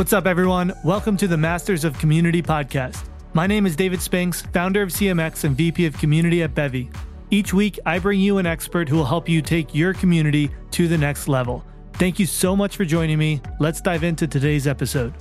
What's up, everyone? Welcome to the Masters of Community podcast. My name is David Spinks, founder of CMX and VP of Community at Bevy. Each week, I bring you an expert who will help you take your community to the next level. Thank you so much for joining me. Let's dive into today's episode.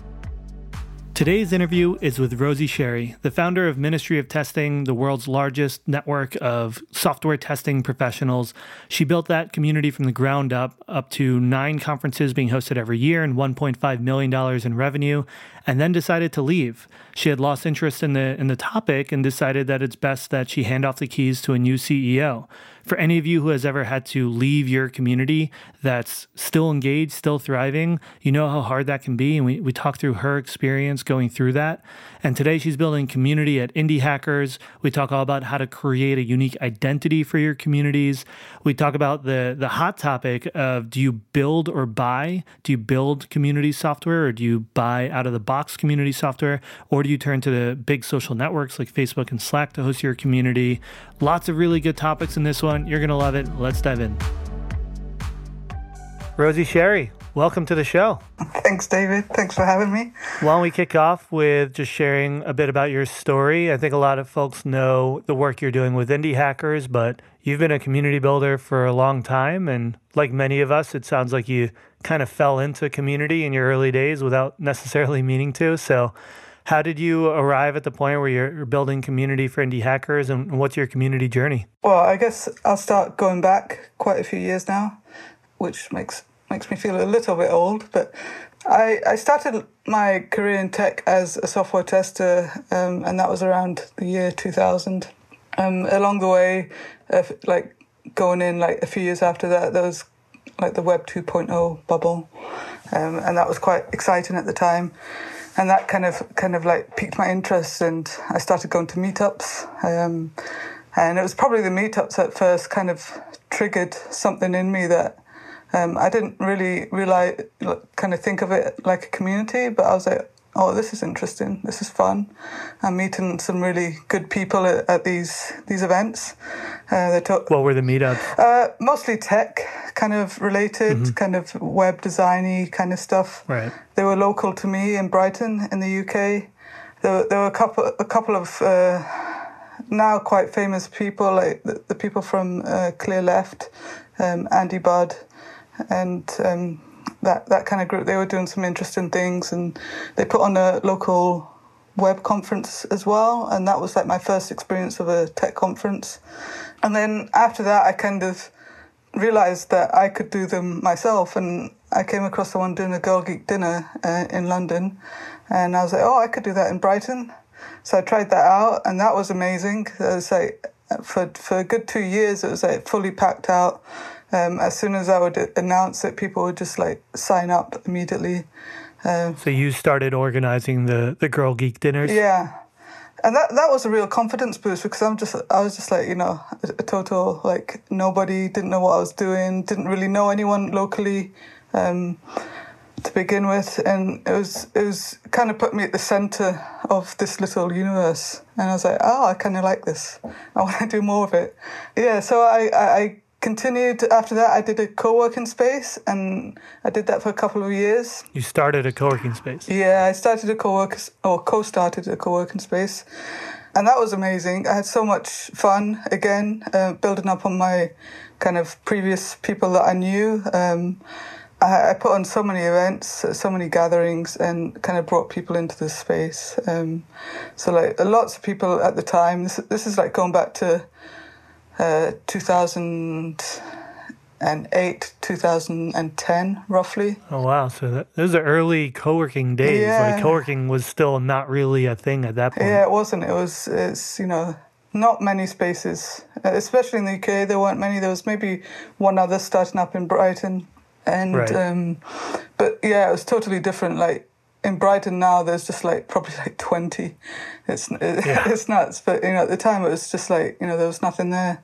Today's interview is with Rosie Sherry, the founder of Ministry of Testing, the world's largest network of software testing professionals. She built that community from the ground up, up to nine conferences being hosted every year and $1.5 million in revenue, and then decided to leave. She had lost interest in the in the topic and decided that it's best that she hand off the keys to a new CEO for any of you who has ever had to leave your community that's still engaged, still thriving, you know how hard that can be. And we, we talk through her experience going through that. And today she's building community at Indie Hackers. We talk all about how to create a unique identity for your communities. We talk about the, the hot topic of do you build or buy? Do you build community software or do you buy out of the box community software? Or do you turn to the big social networks like Facebook and Slack to host your community? Lots of really good topics in this one. You're going to love it. Let's dive in. Rosie Sherry, welcome to the show. Thanks, David. Thanks for having me. Why don't we kick off with just sharing a bit about your story? I think a lot of folks know the work you're doing with indie hackers, but you've been a community builder for a long time. And like many of us, it sounds like you kind of fell into community in your early days without necessarily meaning to. So, how did you arrive at the point where you're building community for indie hackers and what's your community journey? Well, I guess I'll start going back quite a few years now, which makes makes me feel a little bit old, but I, I started my career in tech as a software tester, um, and that was around the year 2000. Um, along the way, uh, like going in like a few years after that, there was like the Web 2.0 bubble, um, and that was quite exciting at the time and that kind of kind of like piqued my interest, and I started going to meetups. Um, and it was probably the meetups at first kind of triggered something in me that um, I didn't really realize, kind of think of it like a community, but I was like, oh, this is interesting. This is fun. I'm meeting some really good people at, at these these events. Uh, they talk. What were the meetups? Uh, mostly tech, kind of related, mm-hmm. kind of web designy kind of stuff. Right. They were local to me in Brighton, in the UK. There, were, there were a couple a couple of. Uh, now quite famous people like the, the people from uh, Clearleft, um, Andy Budd, and um, that that kind of group. They were doing some interesting things, and they put on a local web conference as well, and that was like my first experience of a tech conference. And then after that, I kind of realized that I could do them myself, and I came across someone doing a Girl Geek dinner uh, in London, and I was like, oh, I could do that in Brighton. So I tried that out, and that was amazing. It was like for for a good two years, it was like fully packed out um, as soon as I would announce it, people would just like sign up immediately. Um, so you started organizing the the Girl Geek dinners. Yeah, and that that was a real confidence boost because I'm just I was just like you know a, a total like nobody didn't know what I was doing, didn't really know anyone locally. Um, to begin with, and it was it was kind of put me at the center of this little universe, and I was like, oh, I kind of like this. I want to do more of it. Yeah, so I I continued after that. I did a co working space and I did that for a couple of years. You started a co working space? Yeah, I started a co work or co started a co working space. And that was amazing. I had so much fun again, uh, building up on my kind of previous people that I knew. Um, I, I, put on so many events, so many gatherings, and kind of brought people into the space. Um, so, like, lots of people at the time, this, this is like going back to uh, 2008, 2010, roughly. Oh, wow. So that, those are early co working days. Yeah. Like co working was still not really a thing at that point. Yeah, it wasn't. It was, it's, you know, not many spaces, uh, especially in the UK. There weren't many. There was maybe one other starting up in Brighton. And, right. um, but yeah, it was totally different. Like, in Brighton now, there's just like probably like 20. It's yeah. it's nuts. But, you know, at the time it was just like, you know, there was nothing there.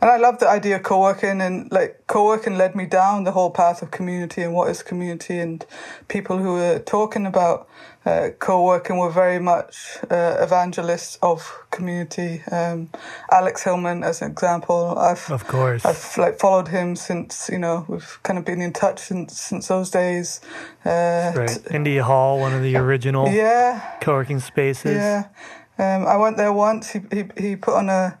and I love the idea of co-working and like co-working led me down the whole path of community and what is community and people who are talking about uh, co-working were very much uh, evangelists of community. Um, Alex Hillman, as an example, I've of course I've like followed him since you know we've kind of been in touch since since those days. Uh, right, Indy Hall, one of the original yeah co-working spaces. Yeah, um, I went there once. He he he put on a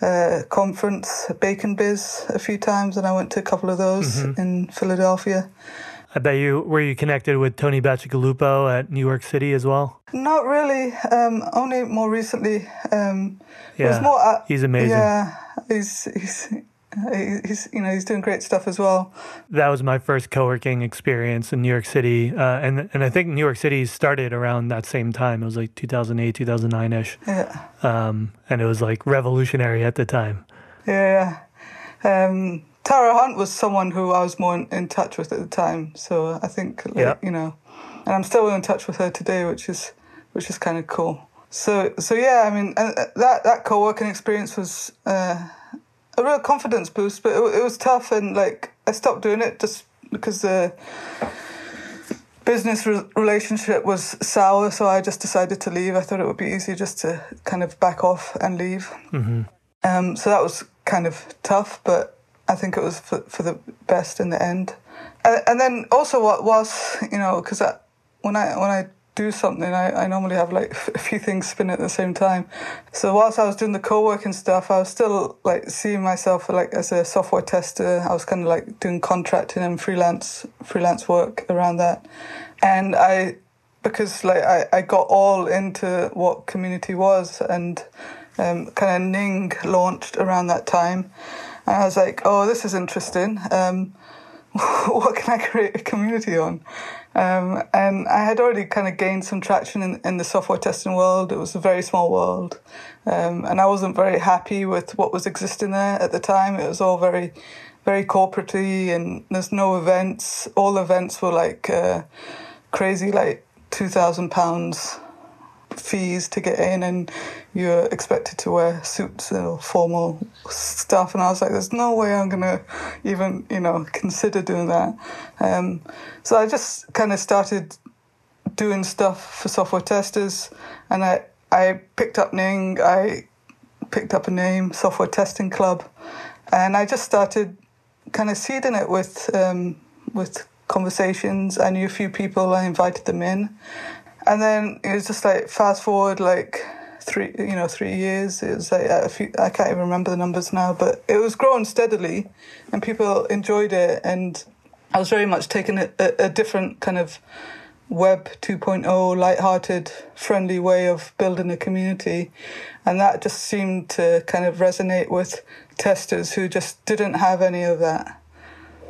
uh, conference, Bacon Biz, a few times, and I went to a couple of those mm-hmm. in Philadelphia. I bet you were you connected with Tony Bacigalupo at New Work City as well. Not really. Um, only more recently. Um, yeah, more, uh, he's amazing. Yeah, he's he's he's you know he's doing great stuff as well. That was my first co-working experience in New York City, uh, and and I think New Work City started around that same time. It was like 2008, 2009 ish. Yeah. Um, and it was like revolutionary at the time. Yeah. Um, Tara Hunt was someone who I was more in, in touch with at the time, so I think like, yeah. you know, and I'm still in touch with her today, which is which is kind of cool. So so yeah, I mean, uh, that that co-working experience was. Uh, a real confidence boost, but it, it was tough, and like I stopped doing it just because the business re- relationship was sour. So I just decided to leave. I thought it would be easier just to kind of back off and leave. Mm-hmm. Um, so that was kind of tough, but I think it was for, for the best in the end. And, and then also what was, you know, because when I when I do something, I, I normally have like a few things spin at the same time. So whilst I was doing the co-working stuff, I was still like seeing myself like as a software tester. I was kind of like doing contracting and freelance freelance work around that, and I because like I, I got all into what community was and um, kind of Ning launched around that time, and I was like, oh, this is interesting. Um, what can I create a community on? Um, and I had already kind of gained some traction in, in the software testing world. It was a very small world. Um, and I wasn't very happy with what was existing there at the time. It was all very, very corporate and there's no events. All events were like uh, crazy, like £2,000 fees to get in and you're expected to wear suits or formal stuff. And I was like there's no way I'm gonna even you know consider doing that. Um, so I just kind of started doing stuff for software testers. And I I picked up Ning I picked up a name software testing club. And I just started kind of seeding it with um, with conversations. I knew a few people I invited them in and then it was just like fast forward like three, you know, three years. It was like a few, I can't even remember the numbers now, but it was growing steadily, and people enjoyed it. And I was very much taking a, a, different kind of web 2.0 light-hearted friendly way of building a community and that just seemed to kind of resonate with testers who just didn't have any of that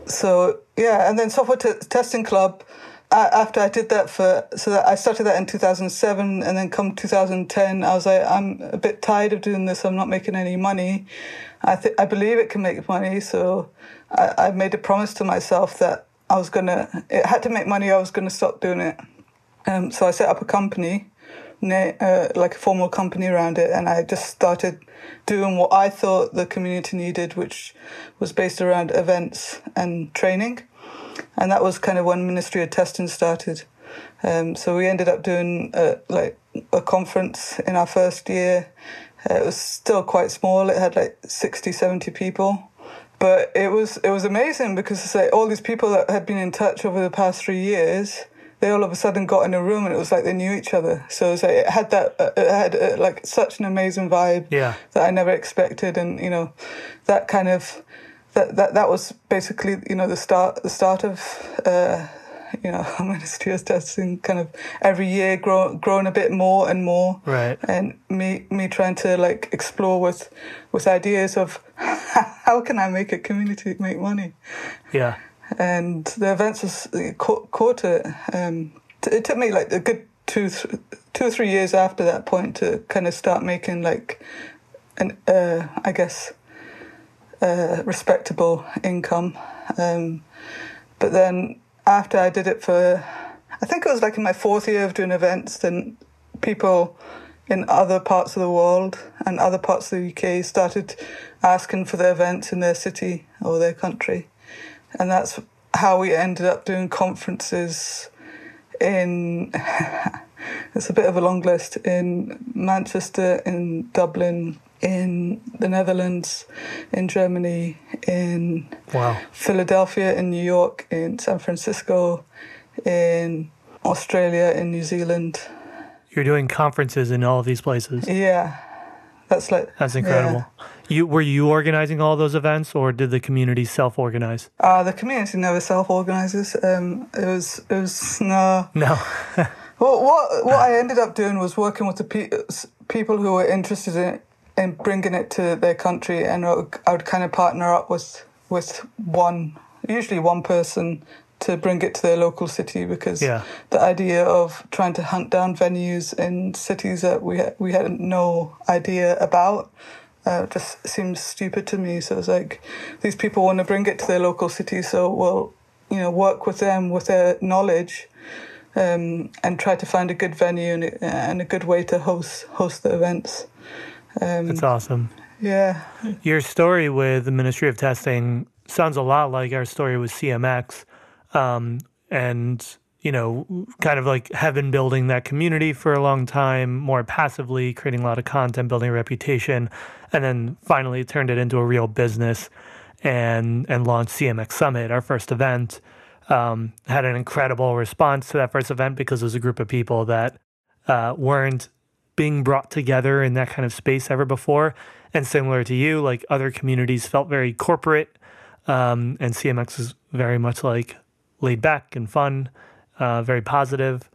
so yeah and then software t- testing club after I did that for so that I started that in 2007 and then come 2010 I was like I'm a bit tired of doing this. I'm not making any money. I th- I believe it can make money. So I, I made a promise to myself that I was gonna it had to make money I was gonna stop doing it. Um, so I set up a company uh, like a formal company around it and I just started doing what I thought the community needed which was based around events and training and that was kind of when Ministry of Testing started. Um, so we ended up doing a, like a conference in our first year. Uh, it was still quite small. It had like 60, 70 people. But it was it was amazing because like all these people that had been in touch over the past three years, they all of a sudden got in a room and it was like they knew each other. So it, was like, it had that uh, it had uh, like such an amazing vibe yeah. that I never expected, and you know that kind of that, that that was basically you know the start the start of uh, you know of testing kind of every year grow, growing a bit more and more. Right. And me me trying to like explore with with ideas of how can I make a community make money? Yeah. And the events was caught, caught it um, it took me like a good two th- two or three years after that point to kind of start making like an uh, I guess uh, respectable income. Um, but then after I did it for, I think it was like in my fourth year of doing events, then people in other parts of the world and other parts of the UK started asking for the events in their city or their country. And that's how we ended up doing conferences in, it's a bit of a long list, in Manchester, in Dublin, in the Netherlands, in Germany, in wow. Philadelphia, in New York, in San Francisco, in Australia, in New Zealand. You're doing conferences in all of these places. Yeah, that's like that's incredible. Yeah. You were you organizing all those events, or did the community self-organize? Uh, the community never self-organizes. Um, it was it was no no. well, what what I ended up doing was working with the pe- people who were interested in in bringing it to their country, and I would, I would kind of partner up with with one, usually one person to bring it to their local city because yeah. the idea of trying to hunt down venues in cities that we ha- we had no idea about uh, just seems stupid to me. So it's like these people want to bring it to their local city, so we'll you know work with them with their knowledge. Um, and try to find a good venue and, and a good way to host host the events. Um, That's awesome. Yeah. Your story with the Ministry of Testing sounds a lot like our story with CMX um, and you know, kind of like have been building that community for a long time, more passively, creating a lot of content, building a reputation, and then finally turned it into a real business and and launched CMX Summit, our first event. Um, had an incredible response to that first event because it was a group of people that uh, weren't being brought together in that kind of space ever before. And similar to you, like other communities felt very corporate, um, and CMX is very much like laid back and fun, uh, very positive.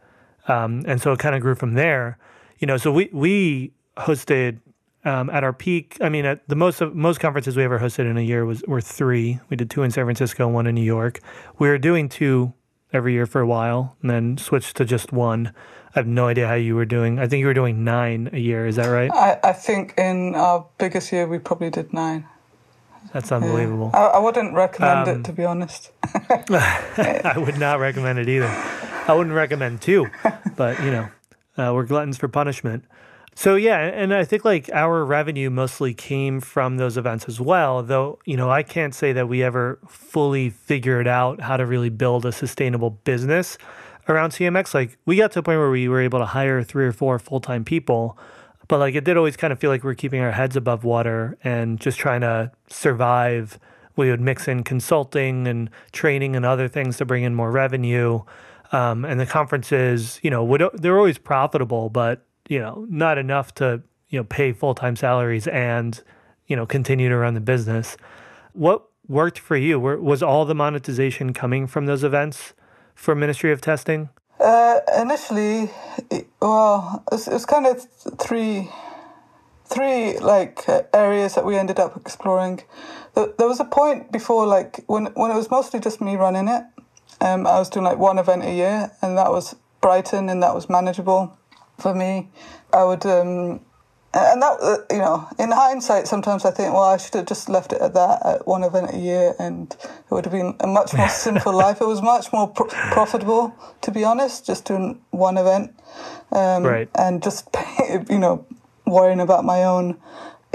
Um, and so it kind of grew from there. You know, so we we hosted um, at our peak. I mean, at the most of most conferences we ever hosted in a year was were three. We did two in San Francisco, one in New York. We were doing two every year for a while, and then switched to just one. I have no idea how you were doing. I think you were doing nine a year. Is that right? I, I think in our biggest year we probably did nine. That's unbelievable. Yeah. I, I, wouldn't recommend um, it, to be honest. I would not recommend it either. I wouldn't recommend two, but you know, uh, we're gluttons for punishment. So yeah, and I think like our revenue mostly came from those events as well. Though you know, I can't say that we ever fully figured out how to really build a sustainable business around CMX. Like we got to a point where we were able to hire three or four full time people but like it did always kind of feel like we are keeping our heads above water and just trying to survive. We would mix in consulting and training and other things to bring in more revenue. Um, and the conferences, you know, would they're always profitable, but you know, not enough to you know pay full time salaries and you know continue to run the business. What worked for you? Was all the monetization coming from those events for Ministry of Testing? Uh, initially, well, it was kind of three, three like uh, areas that we ended up exploring. There was a point before, like when when it was mostly just me running it. Um, I was doing like one event a year, and that was Brighton, and that was manageable for me. I would um, and that uh, you know in hindsight sometimes i think well i should have just left it at that at one event a year and it would have been a much more simple life. It was much more profitable to be honest just doing one event um, right. and just you know worrying about my own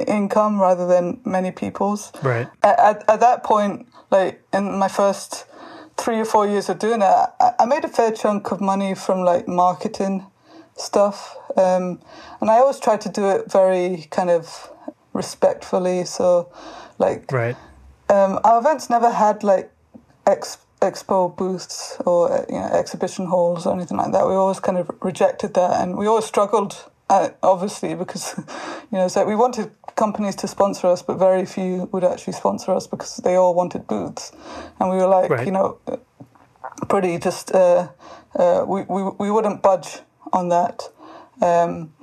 income rather than many people's. Right. At, at, at that point like in my first three or four years of doing it I, I made a fair chunk of money from like marketing stuff. Um, and I always try to do it very kind of respectfully. So, like, right. Um, our events never had like ex- expo booths or you know exhibition halls or anything like that. We always kind of rejected that, and we always struggled. Uh, obviously, because you know, so we wanted companies to sponsor us, but very few would actually sponsor us because they all wanted booths, and we were like, right. you know, pretty just uh, uh, we, we we wouldn't budge on that. Um,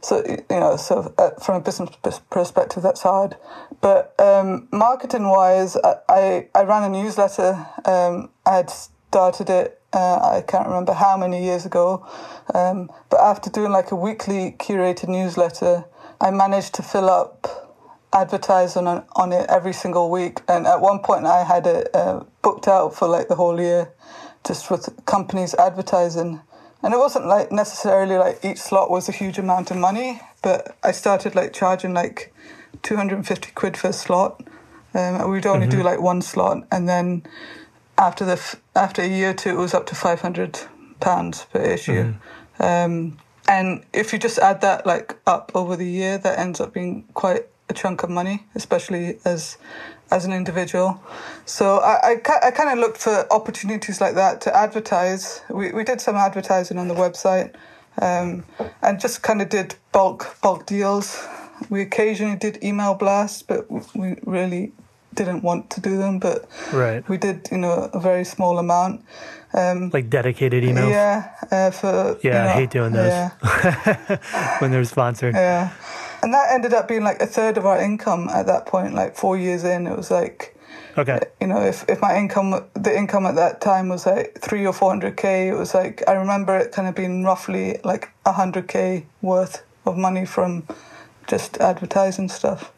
so you know, so uh, from a business perspective, that's hard. But um, marketing wise, I, I, I ran a newsletter. Um, I had started it. Uh, I can't remember how many years ago. Um, but after doing like a weekly curated newsletter, I managed to fill up advertising on, on it every single week. And at one point, I had it uh, booked out for like the whole year, just with companies advertising and it wasn't like necessarily like each slot was a huge amount of money but i started like charging like 250 quid for a slot. Um, we'd only mm-hmm. do like one slot, and then after the f- after a year or two, it was up to 500 pounds per issue. Mm-hmm. Um, and if you just add that like up over the year, that ends up being quite a chunk of money, especially as as an individual. So I, I, I kind of looked for opportunities like that to advertise. We, we did some advertising on the website um, and just kind of did bulk bulk deals. We occasionally did email blasts, but we really didn't want to do them. But right. we did, you know, a very small amount. Um, like dedicated emails. Yeah, uh, for yeah, you know, I hate doing those yeah. when they're sponsored. Yeah, and that ended up being like a third of our income at that point. Like four years in, it was like Okay. You know, if, if my income, the income at that time was like three or 400K, it was like, I remember it kind of being roughly like a 100K worth of money from just advertising stuff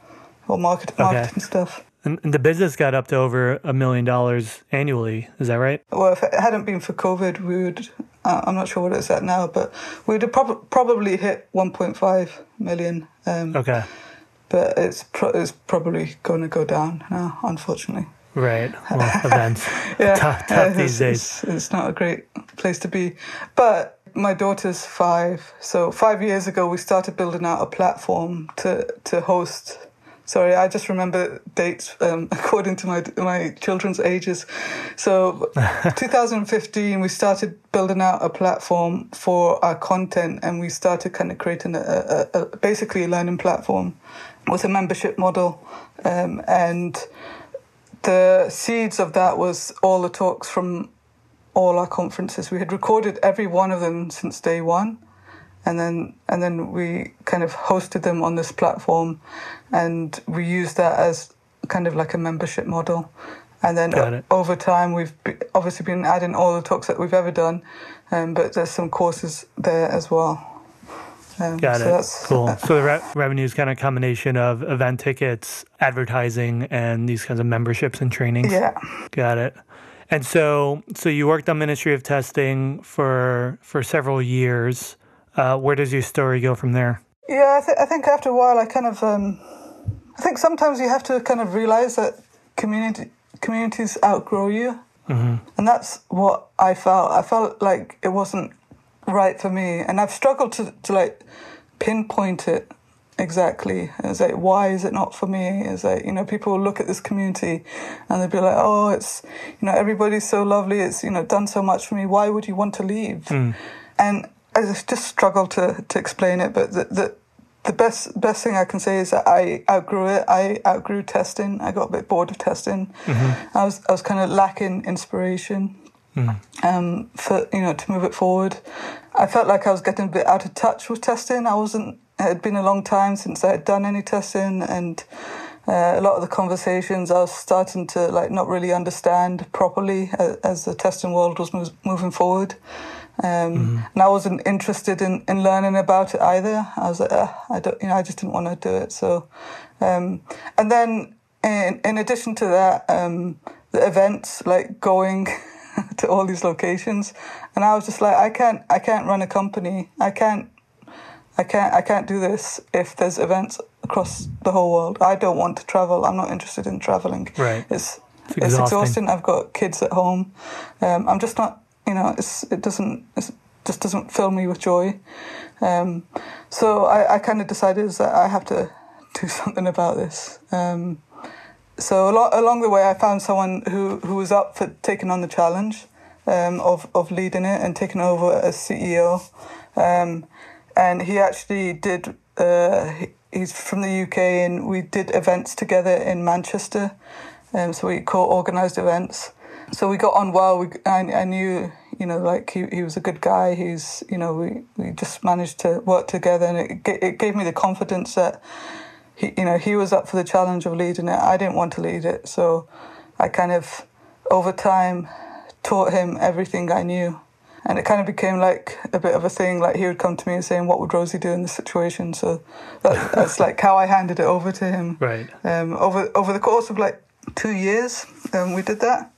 or market, marketing okay. stuff. And, the business got up to over a million dollars annually. Is that right? Well, if it hadn't been for COVID, we would, uh, I'm not sure what it's at now, but we would have prob- probably hit 1.5 million. Um, okay but it's pro- it's probably going to go down now, unfortunately. Right. Well, events. yeah. tough, tough it's, these days. It's, it's, not a great place to be. But my daughter's five. So five years ago, we started building out a platform to, to host. Sorry, I just remember dates um, according to my my children's ages. So, 2015, we started building out a platform for our content, and we started kind of creating a, a, a basically a learning platform with a membership model, um, and the seeds of that was all the talks from all our conferences. We had recorded every one of them since day one, and then and then we kind of hosted them on this platform, and we used that as kind of like a membership model. And then over time, we've obviously been adding all the talks that we've ever done, um, but there's some courses there as well. Um, Got so it. cool. Uh, so the re- revenue is kind of a combination of event tickets, advertising, and these kinds of memberships and trainings. Yeah. Got it. And so, so you worked on Ministry of Testing for for several years. Uh, where does your story go from there? Yeah, I, th- I think after a while, I kind of, um, I think sometimes you have to kind of realize that community communities outgrow you, mm-hmm. and that's what I felt. I felt like it wasn't right for me. And I've struggled to, to like pinpoint it exactly. It's like, why is it not for me? Is like, you know, people look at this community and they'd be like, oh, it's, you know, everybody's so lovely. It's, you know, done so much for me. Why would you want to leave? Mm. And I just struggle to, to explain it. But the, the, the best best thing I can say is that I outgrew it. I outgrew testing. I got a bit bored of testing. Mm-hmm. I was I was kind of lacking inspiration mm. um, for you know to move it forward. I felt like I was getting a bit out of touch with testing. I wasn't. It had been a long time since I had done any testing, and uh, a lot of the conversations I was starting to like not really understand properly as, as the testing world was mo- moving forward. Um, mm-hmm. And I wasn't interested in, in learning about it either. I was like, uh, I don't, you know, I just didn't want to do it. So, um, and then in, in addition to that, um, the events like going to all these locations, and I was just like, I can't, I can't run a company. I can't, I can't, I can't do this if there's events across the whole world. I don't want to travel. I'm not interested in traveling. Right. It's it's exhausting. It's exhausting. I've got kids at home. Um, I'm just not, you know, it doesn't it just doesn't fill me with joy. Um, so I, I kind of decided that I have to do something about this. Um, so along, along the way, I found someone who, who was up for taking on the challenge um, of, of leading it and taking over as CEO. Um, and he actually did, uh, he, he's from the UK, and we did events together in Manchester. Um, so we co organised events. So we got on well. We, I, I knew, you know, like he, he was a good guy. He's, you know, we, we just managed to work together, and it, it gave me the confidence that he, you know, he was up for the challenge of leading it. I didn't want to lead it, so I kind of, over time, taught him everything I knew. And it kind of became like a bit of a thing. Like he would come to me and saying, "What would Rosie do in this situation?" So that, that's like how I handed it over to him. Right. Um, over over the course of like two years, um, we did that.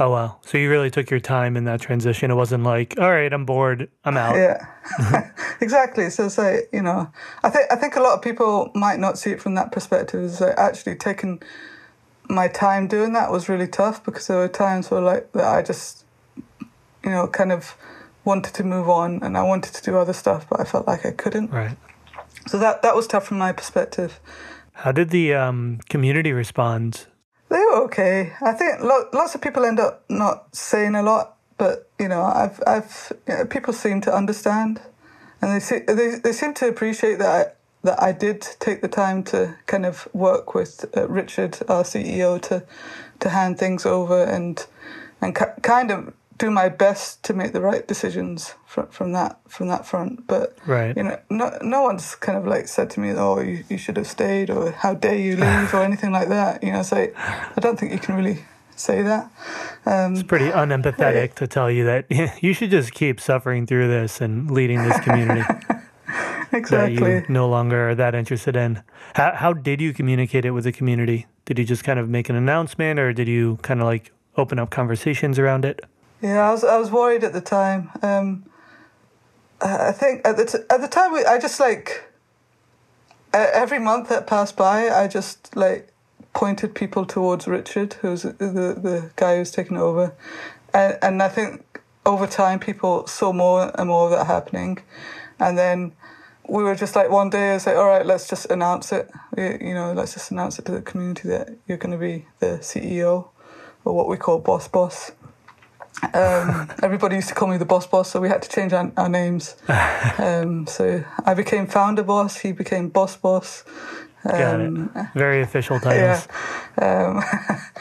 Oh wow! So you really took your time in that transition. It wasn't like, all right, I'm bored, I'm out. Yeah, exactly. So it's like you know, I think I think a lot of people might not see it from that perspective. Is like actually taking my time doing that was really tough because there were times where like that I just, you know, kind of wanted to move on and I wanted to do other stuff, but I felt like I couldn't. Right. So that that was tough from my perspective. How did the um, community respond they were okay. I think lo- lots of people end up not saying a lot, but you know, I've, I've, you know, people seem to understand, and they see, they they seem to appreciate that I, that I did take the time to kind of work with uh, Richard, our CEO, to to hand things over and and ca- kind of do my best to make the right decisions from from that from that front. But right. you know, no no one's kind of like said to me, "Oh, you, you should have stayed," or "How dare you leave," or anything like that. You know, so I don't think you can really say that. Um, it's pretty unempathetic to tell you that you should just keep suffering through this and leading this community. exactly. That you no longer are that interested in. How, how did you communicate it with the community? Did you just kind of make an announcement, or did you kind of like open up conversations around it? Yeah, I was I was worried at the time. Um, I think at the t- at the time I just like every month that passed by, I just like pointed people towards Richard, who's the the guy who's taken over, and and I think over time people saw more and more of that happening, and then we were just like one day I was like, all right, let's just announce it. You know, let's just announce it to the community that you're going to be the CEO, or what we call boss boss. Um, everybody used to call me the boss boss, so we had to change our, our names. Um, so I became founder boss. He became boss boss. Um, Got it. Very official titles. Yeah. Um,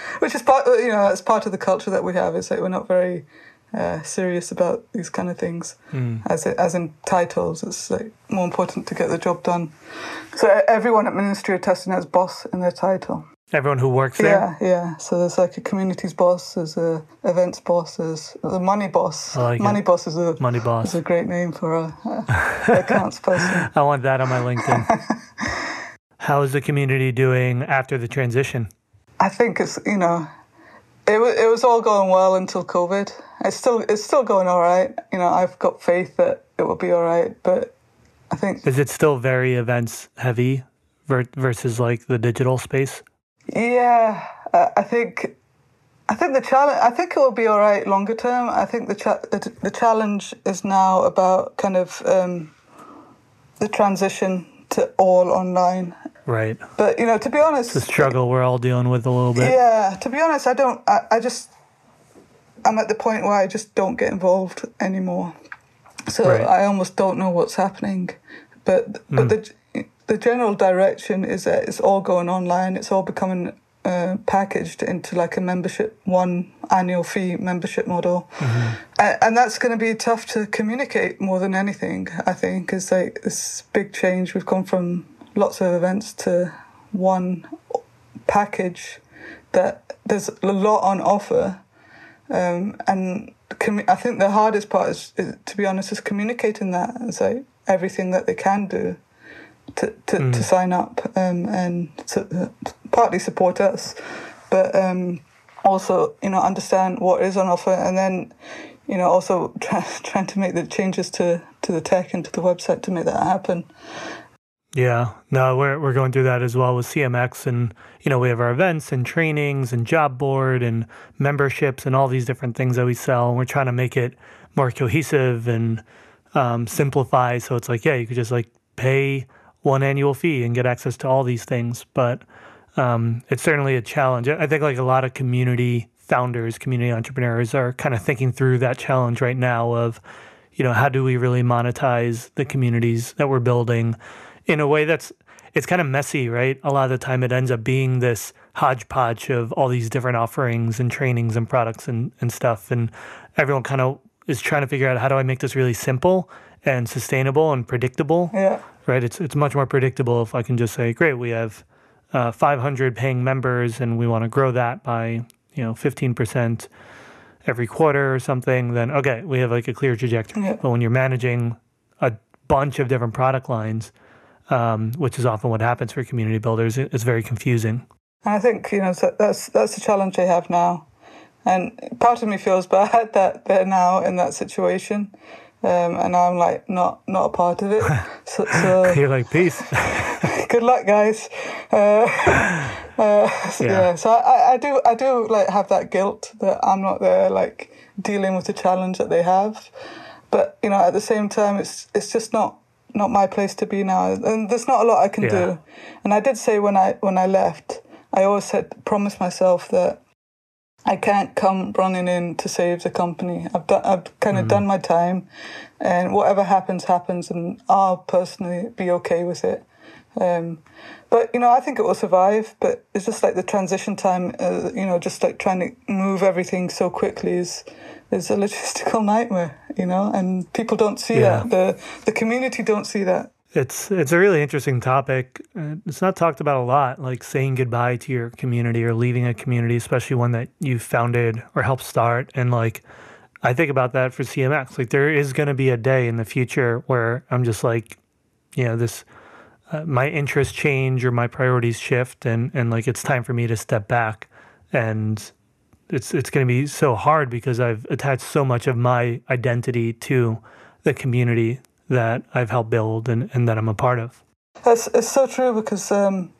which is part, you know, that's part of the culture that we have. Is that we're not very uh, serious about these kind of things. Mm. As it, as in titles, it's like more important to get the job done. So everyone at Ministry of Testing has boss in their title. Everyone who works there. Yeah, yeah. So there's like a communities boss, there's a events boss, there's the money boss. Oh, like money it. boss is a money boss. Is a great name for a, a accounts person. I want that on my LinkedIn. How is the community doing after the transition? I think it's you know, it was it was all going well until COVID. It's still it's still going all right. You know, I've got faith that it will be all right, but I think is it still very events heavy versus like the digital space? Yeah, I think I think the challenge. I think it will be all right longer term. I think the cha- the, the, challenge is now about kind of um, the transition to all online. Right. But you know, to be honest, it's the struggle we're all dealing with a little bit. Yeah. To be honest, I don't. I, I just. I'm at the point where I just don't get involved anymore. So right. I almost don't know what's happening. But but mm. the the general direction is that it's all going online. It's all becoming uh, packaged into like a membership, one annual fee membership model, mm-hmm. and, and, that's going to be tough to communicate more than anything. I think is like this big change. We've gone from lots of events to one package that there's a lot on offer, um, and com- I think the hardest part is, is, to be honest, is communicating that and say everything that they can do to to, mm. to sign up um, and to, uh, partly support us, but um, also you know understand what is on offer, and then you know also try, trying to make the changes to to the tech and to the website to make that happen. Yeah, no, we're we're going through that as well with CMX, and you know we have our events and trainings and job board and memberships and all these different things that we sell, and we're trying to make it more cohesive and um, simplify. So it's like, yeah, you could just like pay one annual fee and get access to all these things. But um, it's certainly a challenge. I think like a lot of community founders, community entrepreneurs are kind of thinking through that challenge right now of, you know, how do we really monetize the communities that we're building in a way that's it's kind of messy, right? A lot of the time it ends up being this hodgepodge of all these different offerings and trainings and products and, and stuff. And everyone kind of is trying to figure out how do I make this really simple and sustainable and predictable. Yeah. Right. It's it's much more predictable if I can just say, great, we have uh, 500 paying members and we want to grow that by you know 15 percent every quarter or something. Then okay, we have like a clear trajectory. Yeah. But when you're managing a bunch of different product lines, um, which is often what happens for community builders, it's very confusing. And I think you know that's that's the challenge they have now And part of me feels bad that they're now in that situation. Um, and I'm like not not a part of it. So, so you're like peace. good luck, guys. Uh, uh, so, yeah. yeah. So I, I do I do like have that guilt that I'm not there like dealing with the challenge that they have. But you know, at the same time, it's it's just not not my place to be now, and there's not a lot I can yeah. do. And I did say when I when I left, I always said promise myself that I can't come running in to save the company. I've done, I've kind of mm. done my time, and whatever happens, happens, and I'll personally be okay with it. Um, but you know, I think it will survive. But it's just like the transition time. Uh, you know, just like trying to move everything so quickly is is a logistical nightmare. You know, and people don't see yeah. that. The the community don't see that. It's it's a really interesting topic. It's not talked about a lot, like saying goodbye to your community or leaving a community, especially one that you founded or helped start. And like, I think about that for CMX. Like, there is going to be a day in the future where I'm just like, you know, this uh, my interests change or my priorities shift, and and like it's time for me to step back. And it's it's going to be so hard because I've attached so much of my identity to the community that I've helped build and, and that I'm a part of. It's, it's so true because um,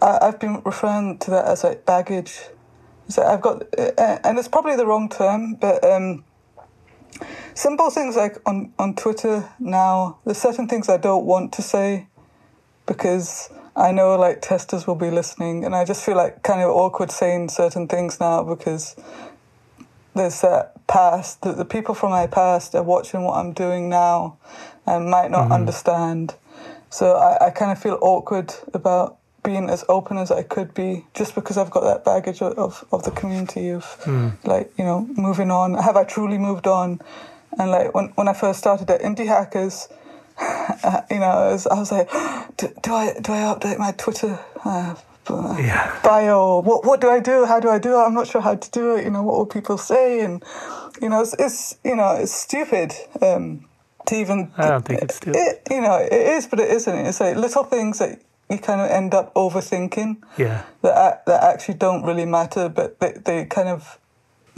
I, have been referring to that as like baggage. So I've got, and it's probably the wrong term, but um, simple things like on, on Twitter now, there's certain things I don't want to say because I know like testers will be listening, and I just feel like kind of awkward saying certain things now because there's that past, the, the people from my past are watching what I'm doing now and might not mm-hmm. understand. So I, I kind of feel awkward about being as open as I could be just because I've got that baggage of, of the community of mm. like, you know, moving on. Have I truly moved on? And like when, when I first started at Indie Hackers, you know, I was, I was like, do, do, I do I update my Twitter uh, yeah. bio? What what do I do? How do I do it? I'm not sure how to do it. You know, what will people say? And you know, it's, it's you know, it's stupid. Um, to even. I don't think it's stupid. It, you know, it is, but it isn't. It's like little things that you kind of end up overthinking. Yeah. That that actually don't really matter, but they they kind of,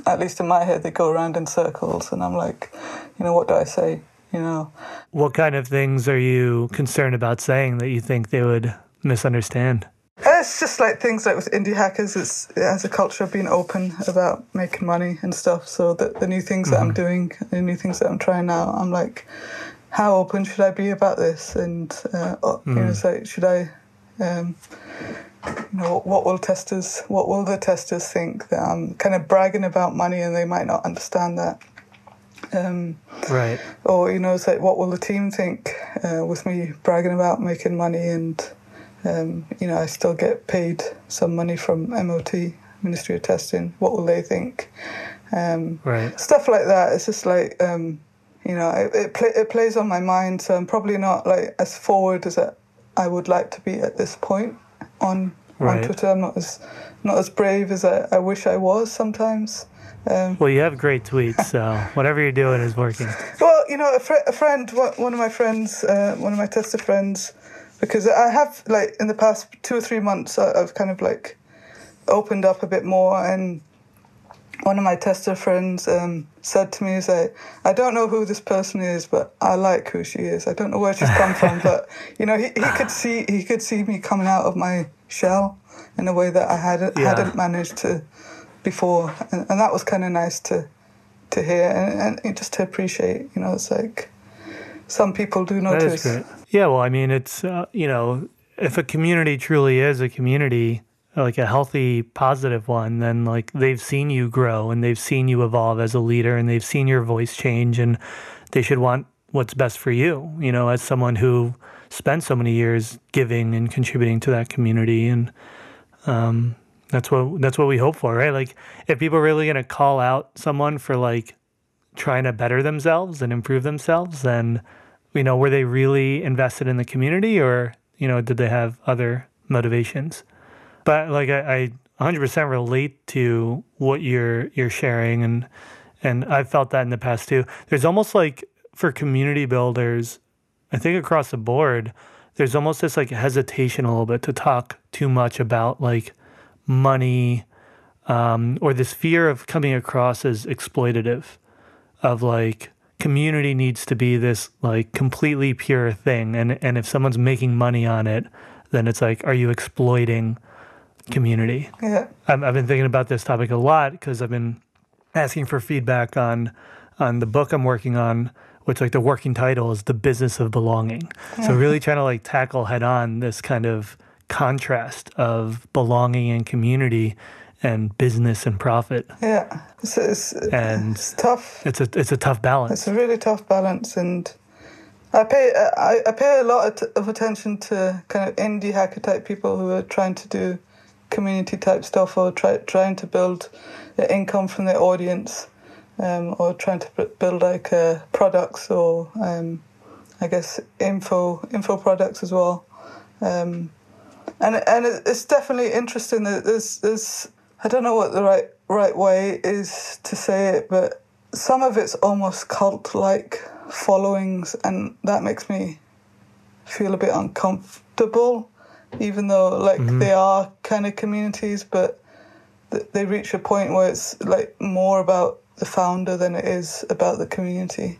at least in my head, they go around in circles, and I'm like, you know, what do I say? You know. What kind of things are you concerned about saying that you think they would misunderstand? It's just like things like with indie hackers. It's it has a culture of being open about making money and stuff. So the the new things mm-hmm. that I'm mm-hmm. doing, the new things that I'm trying now, I'm like, how open should I be about this? And uh, mm. you know, mm. so should I, um, you know, what will testers, what will the testers think that I'm kind of bragging about money and they might not understand that. Um, right. Or you know, it's like, what will the team think uh, with me bragging about making money and um, you know, I still get paid some money from MOT, Ministry of Testing. What will they think? Um, right. Stuff like that. It's just like, um, you know, it it, play, it, plays on my mind. So I'm probably not like as forward as I would like to be at this point on right. on Twitter. I'm not as not as brave as I, I wish I was sometimes. Um, well, you have great tweets, so whatever you're doing is working. Well, you know, a, fr- a friend, one of my friends, uh, one of my tester friends, because I have like in the past two or three months I've kind of like opened up a bit more and one of my tester friends um, said to me, "Is like, I don't know who this person is, but I like who she is. I don't know where she's come from, but you know, he, he could see he could see me coming out of my shell in a way that I hadn't yeah. hadn't managed to before, and, and that was kind of nice to to hear and, and just to appreciate. You know, it's like some people do notice. Yeah, well, I mean, it's uh, you know, if a community truly is a community, like a healthy, positive one, then like they've seen you grow and they've seen you evolve as a leader and they've seen your voice change, and they should want what's best for you. You know, as someone who spent so many years giving and contributing to that community, and um, that's what that's what we hope for, right? Like, if people are really gonna call out someone for like trying to better themselves and improve themselves, then you know, were they really invested in the community or, you know, did they have other motivations? But like I, I 100% relate to what you're you're sharing and and I've felt that in the past too. There's almost like for community builders, I think across the board, there's almost this like hesitation a little bit to talk too much about like money, um, or this fear of coming across as exploitative, of like community needs to be this like completely pure thing, and and if someone's making money on it, then it's like, are you exploiting community? Yeah. I've, I've been thinking about this topic a lot because I've been asking for feedback on on the book I'm working on, which like the working title is the business of belonging. So really trying to like tackle head on this kind of contrast of belonging and community and business and profit. Yeah. It's, it's, And it's tough. it's a it's a tough balance. It's a really tough balance, and I pay I, I pay a lot of, attention to kind of indie hacker type people who are trying to do community type stuff or try, trying to build income from their audience, um, or trying to build like uh, products or um, I guess info info products as well. Um, and and it's definitely interesting that there's there's I don't know what the right right way is to say it, but some of it's almost cult like followings, and that makes me feel a bit uncomfortable, even though like they are kind of communities, but th- they reach a point where it's like more about the founder than it is about the community.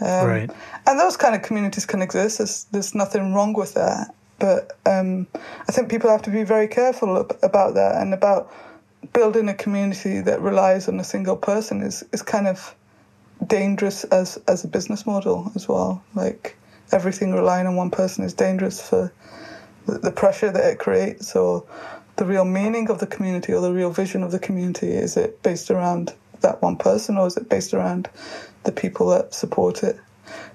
Um, Right. And those kind of communities can exist. There's, there's nothing wrong with that. But um, I think people have to be very careful ab- about that and about building a community that relies on a single person is, is kind of dangerous as, as a business model as well. Like everything relying on one person is dangerous for the, the pressure that it creates or the real meaning of the community or the real vision of the community. Is it based around that one person or is it based around the people that support it?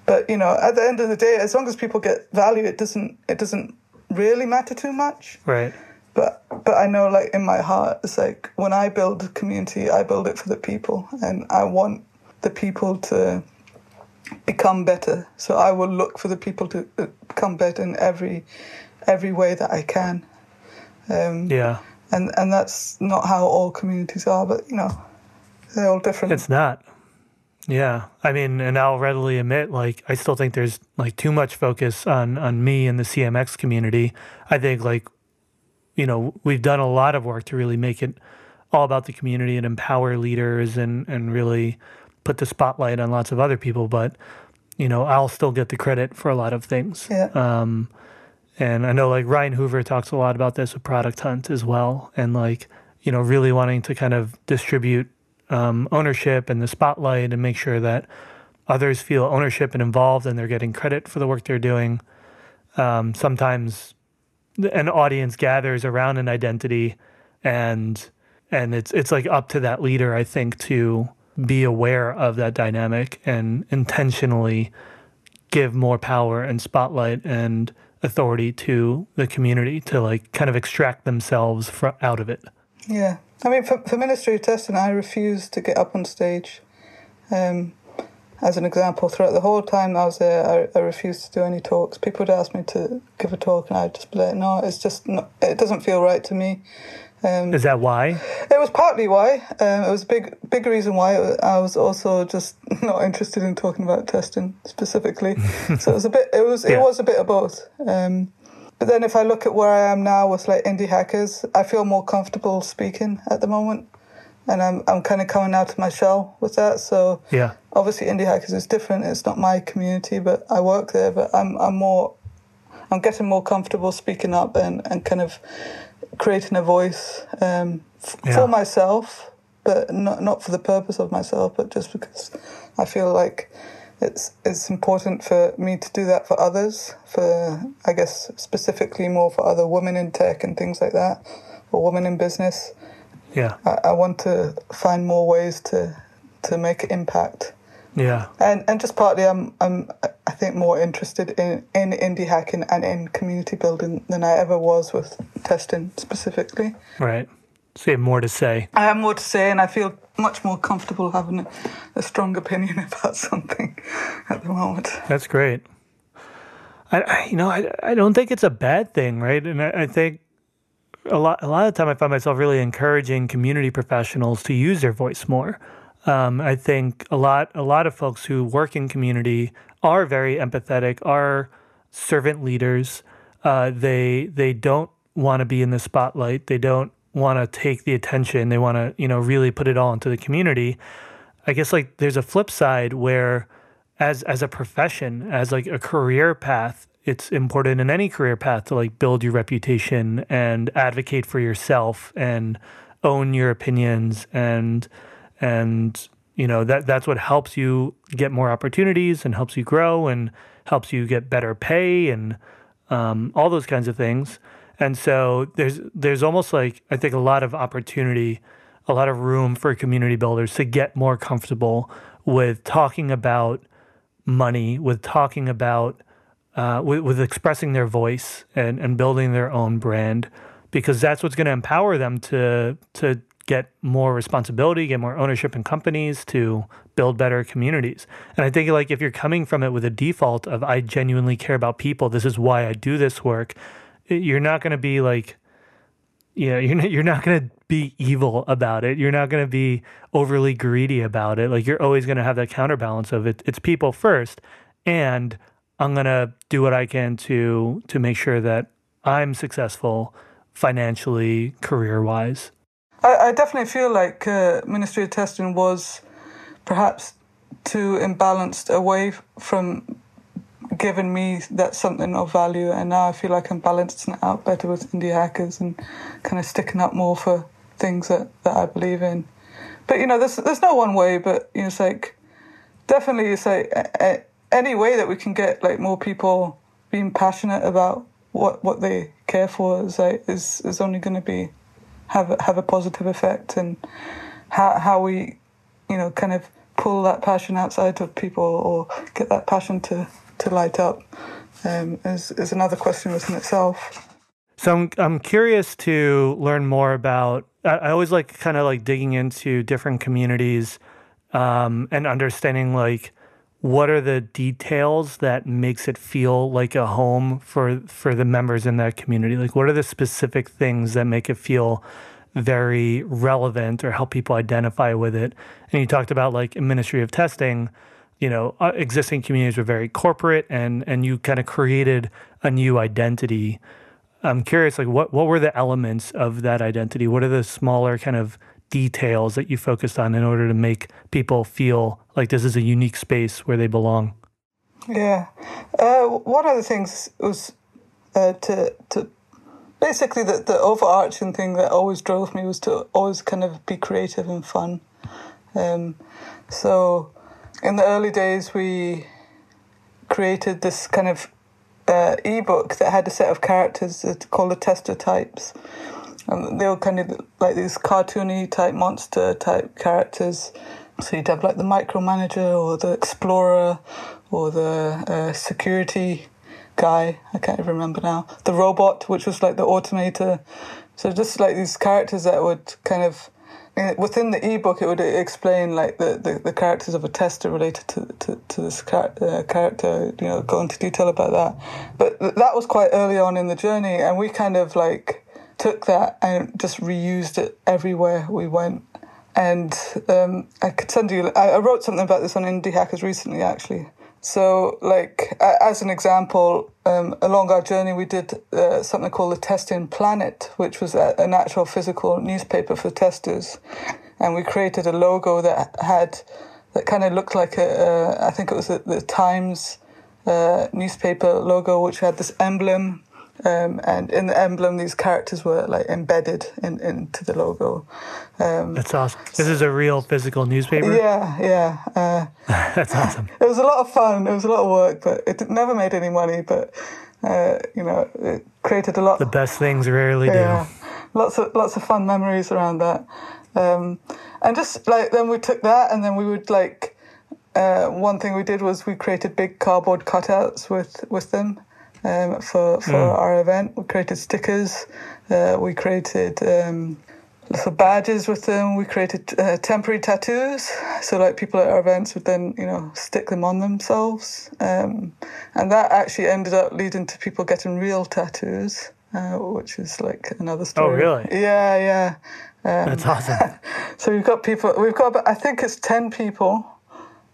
But you know, at the end of the day, as long as people get value, it doesn't it doesn't really matter too much. Right. But but I know, like in my heart, it's like when I build a community, I build it for the people, and I want the people to become better. So I will look for the people to uh, become better in every every way that I can. Um, Yeah. and and that's not how all communities are, but you know, they're all different. It's not. Yeah. I mean, and I'll readily admit, like, I still think there's like too much focus on on me and the CMX community. I think like, you know, we've done a lot of work to really make it all about the community and empower leaders and and really put the spotlight on lots of other people. But you know, I'll still get the credit for a lot of things. yeah, Um, and I know like Ryan Hoover talks a lot about this with Product Hunt as well, and like you know really wanting to kind of distribute um, ownership and the spotlight and make sure that others feel ownership and involved and they're getting credit for the work they're doing. Um, sometimes an audience gathers around an identity, and and it's it's like up to that leader, I think, to be aware of that dynamic and intentionally give more power and spotlight and authority to the community to like kind of extract themselves fro- out of it. yeah. I mean, for, for Ministry of Testing, I refused to get up on stage. Um, as an example, throughout the whole time I was there, I, I refused to do any talks. People would ask me to give a talk, and I'd just be like, "No, it's just not, it doesn't feel right to me." Um, Is that why? It was partly why. Um, it was a big, big reason why. I was also just not interested in talking about testing specifically. so it was a bit. It was. Yeah. It was a bit of both. Um, but then, if I look at where I am now with like indie hackers, I feel more comfortable speaking at the moment, and I'm I'm kind of coming out of my shell with that. So Yeah. obviously, indie hackers is different. It's not my community, but I work there. But I'm I'm more. I'm getting more comfortable speaking up and, and kind of creating a voice um, f- Yeah. for myself, but not not for the purpose of myself, but just because I feel like it's it's important for me to do that for others. For I guess specifically more for other women in tech and things like that, or women in business. Yeah. I, I want to find more ways to to make impact. Yeah. And and just partly, I'm I'm I think more interested in in indie hacking and in community building than I ever was with testing specifically. Right. So you have more to say. I have more to say, and I feel much more comfortable having a, a strong opinion about something at the moment. That's great. I, I you know, I, I don't think it's a bad thing, right? And I, I think a lot a lot of the time I find myself really encouraging community professionals to use their voice more. Um, I think a lot a lot of folks who work in community are very empathetic, are servant leaders. Uh, they they don't want to be in the spotlight. They don't want to take the attention. They want to, you know, really put it all into the community. I guess like there's a flip side where as as a profession, as like a career path, it's important in any career path to like build your reputation and advocate for yourself and own your opinions and and you know that that's what helps you get more opportunities and helps you grow and helps you get better pay and um, all those kinds of things. And so there's there's almost like I think a lot of opportunity, a lot of room for community builders to get more comfortable with talking about money, with talking about uh, with, with expressing their voice and, and building their own brand, because that's what's going to empower them to to get more responsibility, get more ownership in companies, to build better communities. And I think like if you're coming from it with a default of I genuinely care about people, this is why I do this work, you're not going to be like you know, you're not, you're not going to be evil about it. You're not going to be overly greedy about it. Like you're always going to have that counterbalance of it. It's people first, and I'm going to do what I can to to make sure that I'm successful financially, career wise. I, I, definitely feel like uh, Ministry of Testing was perhaps too imbalanced away from giving me that something of value, and now I feel like I'm balancing it out better with indie hackers and kind of sticking up more for things that, that I believe in. But you know, there's there's no one way, but you know, it's like definitely it's like any way that we can get like more people being passionate about what what they care for is like, is is only going to be have have a positive effect, and how how we you know kind of pull that passion outside of people or get that passion to to light up um, is, is another question within itself. So I'm, I'm curious to learn more about. I, always like kind of like digging into different communities um, and understanding like what are the details that makes it feel like a home for for the members in that community. Like what are the specific things that make it feel very relevant or help people identify with it. And you talked about like ministry of testing you know, uh, existing communities were very corporate, and and you kind of created a new identity. I'm curious, like what what were the elements of that identity? What are the smaller kind of details that you focused on in order to make people feel like this is a unique space where they belong? Yeah, uh, one of the things was uh, to to basically the the overarching thing that always drove me was to always kind of be creative and fun. Um, so in the early days, we created this kind of uh, ebook that had a set of characters called the tester types. And they were kind of like these cartoony type monster type characters. So you'd have like the micromanager or the explorer or the uh, security guy. I can't even remember now. The robot, which was like the automator. So just like these characters that would kind of within the ebook, it would explain like the, the, the characters of a tester related to to, to this car- uh, character. You know, go into detail about that. But th- that was quite early on in the journey, and we kind of like took that and just reused it everywhere we went. And um, I could send you. I, wrote something about this on Indie Hackers recently, actually. So, like as an example, um, along our journey, we did uh, something called the Testing Planet, which was a, an actual physical newspaper for testers, and we created a logo that had that kind of looked like I think it was a, the Times uh, newspaper logo, which had this emblem um, and in the emblem, these characters were like embedded in, into the logo. Um, That's awesome. This is a real physical newspaper. Yeah, yeah. Uh, That's awesome. It was a lot of fun. It was a lot of work, but it never made any money. But uh, you know, it created a lot. The best things rarely yeah, do. Lots of lots of fun memories around that, um, and just like then we took that, and then we would like. Uh, one thing we did was we created big cardboard cutouts with with them, um, for for mm. our event. We created stickers. Uh, we created um, little badges with them. We created uh, temporary tattoos, so like people at our events would then you know stick them on themselves, um, and that actually ended up leading to people getting real tattoos. Uh, which is like another oh, story. Oh, really? Yeah, yeah. Um, That's awesome. so we've got people. We've got, I think it's ten people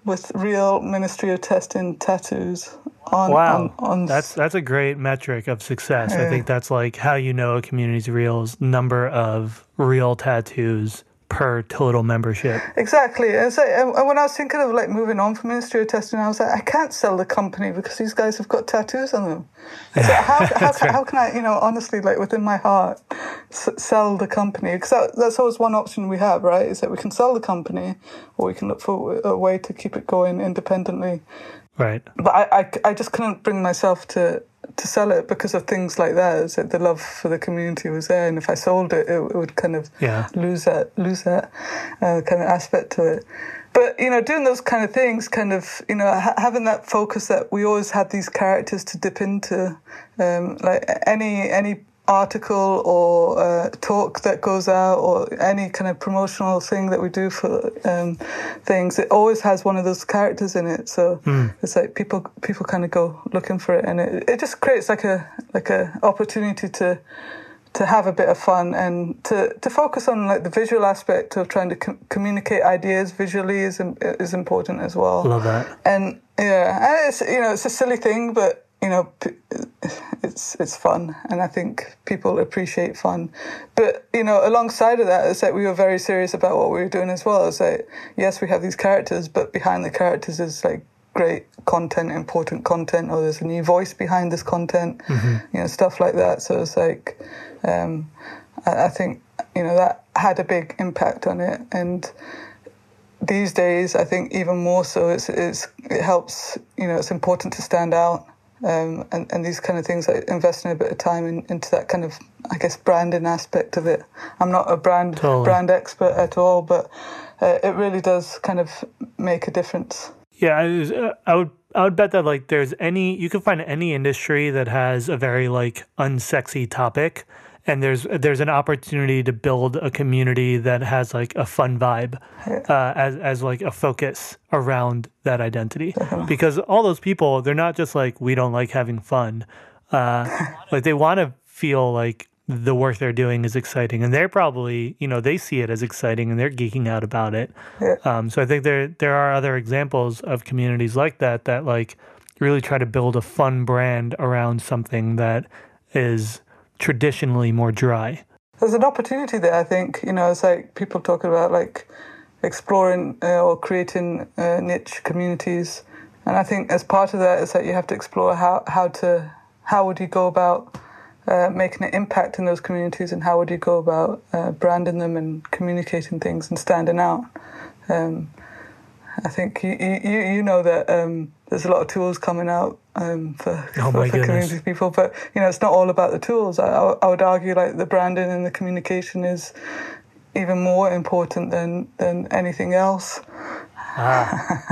with real Ministry of Testing tattoos on. wow, on, on that's that's a great metric of success. I think that's like how you know a community's real is number of real tattoos per total membership. Exactly. And, so, and when I was thinking of like moving on from Ministry of Testing, I was like, I can't sell the company because these guys have got tattoos on them. So how, how, can, how can I, you know, honestly, like within my heart, s- sell the company? Because that, that's always one option we have, right? Is that we can sell the company or we can look for a way to keep it going independently. Right. But I, I, I just couldn't bring myself to to sell it because of things like that. The love for the community was there, and if I sold it, it, it would kind of Yeah. lose that lose that uh, kind of aspect to it. But you know, doing those kind of things, kind of you know, ha- having that focus that we always had these characters to dip into, um, like any any article or uh, talk that goes out or any kind of promotional thing that we do for um, things, it always has one of those characters in it. So it's like people people kind of go looking for it, and it, it just creates like a like a opportunity to to have a bit of fun and to, to focus on like the visual aspect of trying to com- communicate ideas visually is is important as well. Love that. And yeah, and it's you know it's a silly thing, but you know it's it's fun, and I think people appreciate fun. But you know, alongside of that, it's like we were very serious about what we were doing as well. It's like yes, we have these characters, but behind the characters is like great content, important content, or there's a new voice behind this content, you know, stuff like that. So it's like, um, I, I think you know that had a big impact on it, and these days, I think even more so, it's, it's it helps. You know, it's important to stand out, um, and and these kind of things. Like investing a bit of time in, into that kind of, I guess, branding aspect of it. I'm not a brand Totally. brand expert at all, but uh, it really does kind of make a difference. Yeah, I, was- uh, I would I would bet that like there's any you can find any industry that has a very like unsexy topic and there's there's an opportunity to build a community that has like a fun vibe uh, as as like a focus around that identity. Because all those people they're not just like we don't like having fun. Uh, like they want to feel like the work they're doing is exciting. And they're probably you know they see it as exciting and they're geeking out about it. Um, so i think there there are other examples of communities like that that like really try to build a fun brand around something that is traditionally more dry there's an opportunity there. I think you know, it's like people talking about like exploring uh, or creating uh, niche communities, and I think as part of that is that you have to explore how how to how would you go about uh, making an impact in those communities, and how would you go about uh, branding them and communicating things and standing out. Um, I think you you, you know that um, there's a lot of tools coming out um, for, Oh for, for community people, but you know it's not all about the tools. I, I I would argue like the branding and the communication is even more important than than anything else. Ah.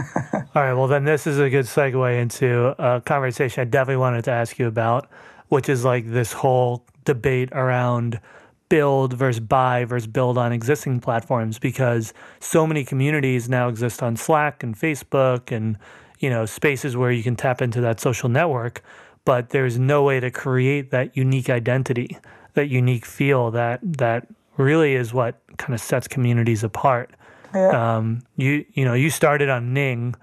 All right. Well, then this is a good segue into a conversation I definitely wanted to ask you about, which is like this whole debate around build versus buy versus build on existing platforms because so many communities now exist on Slack and Facebook and you know spaces where you can tap into that social network but there's no way to create that unique identity that unique feel that that really is what kind of sets communities apart Yeah. um, you you know you started on Ning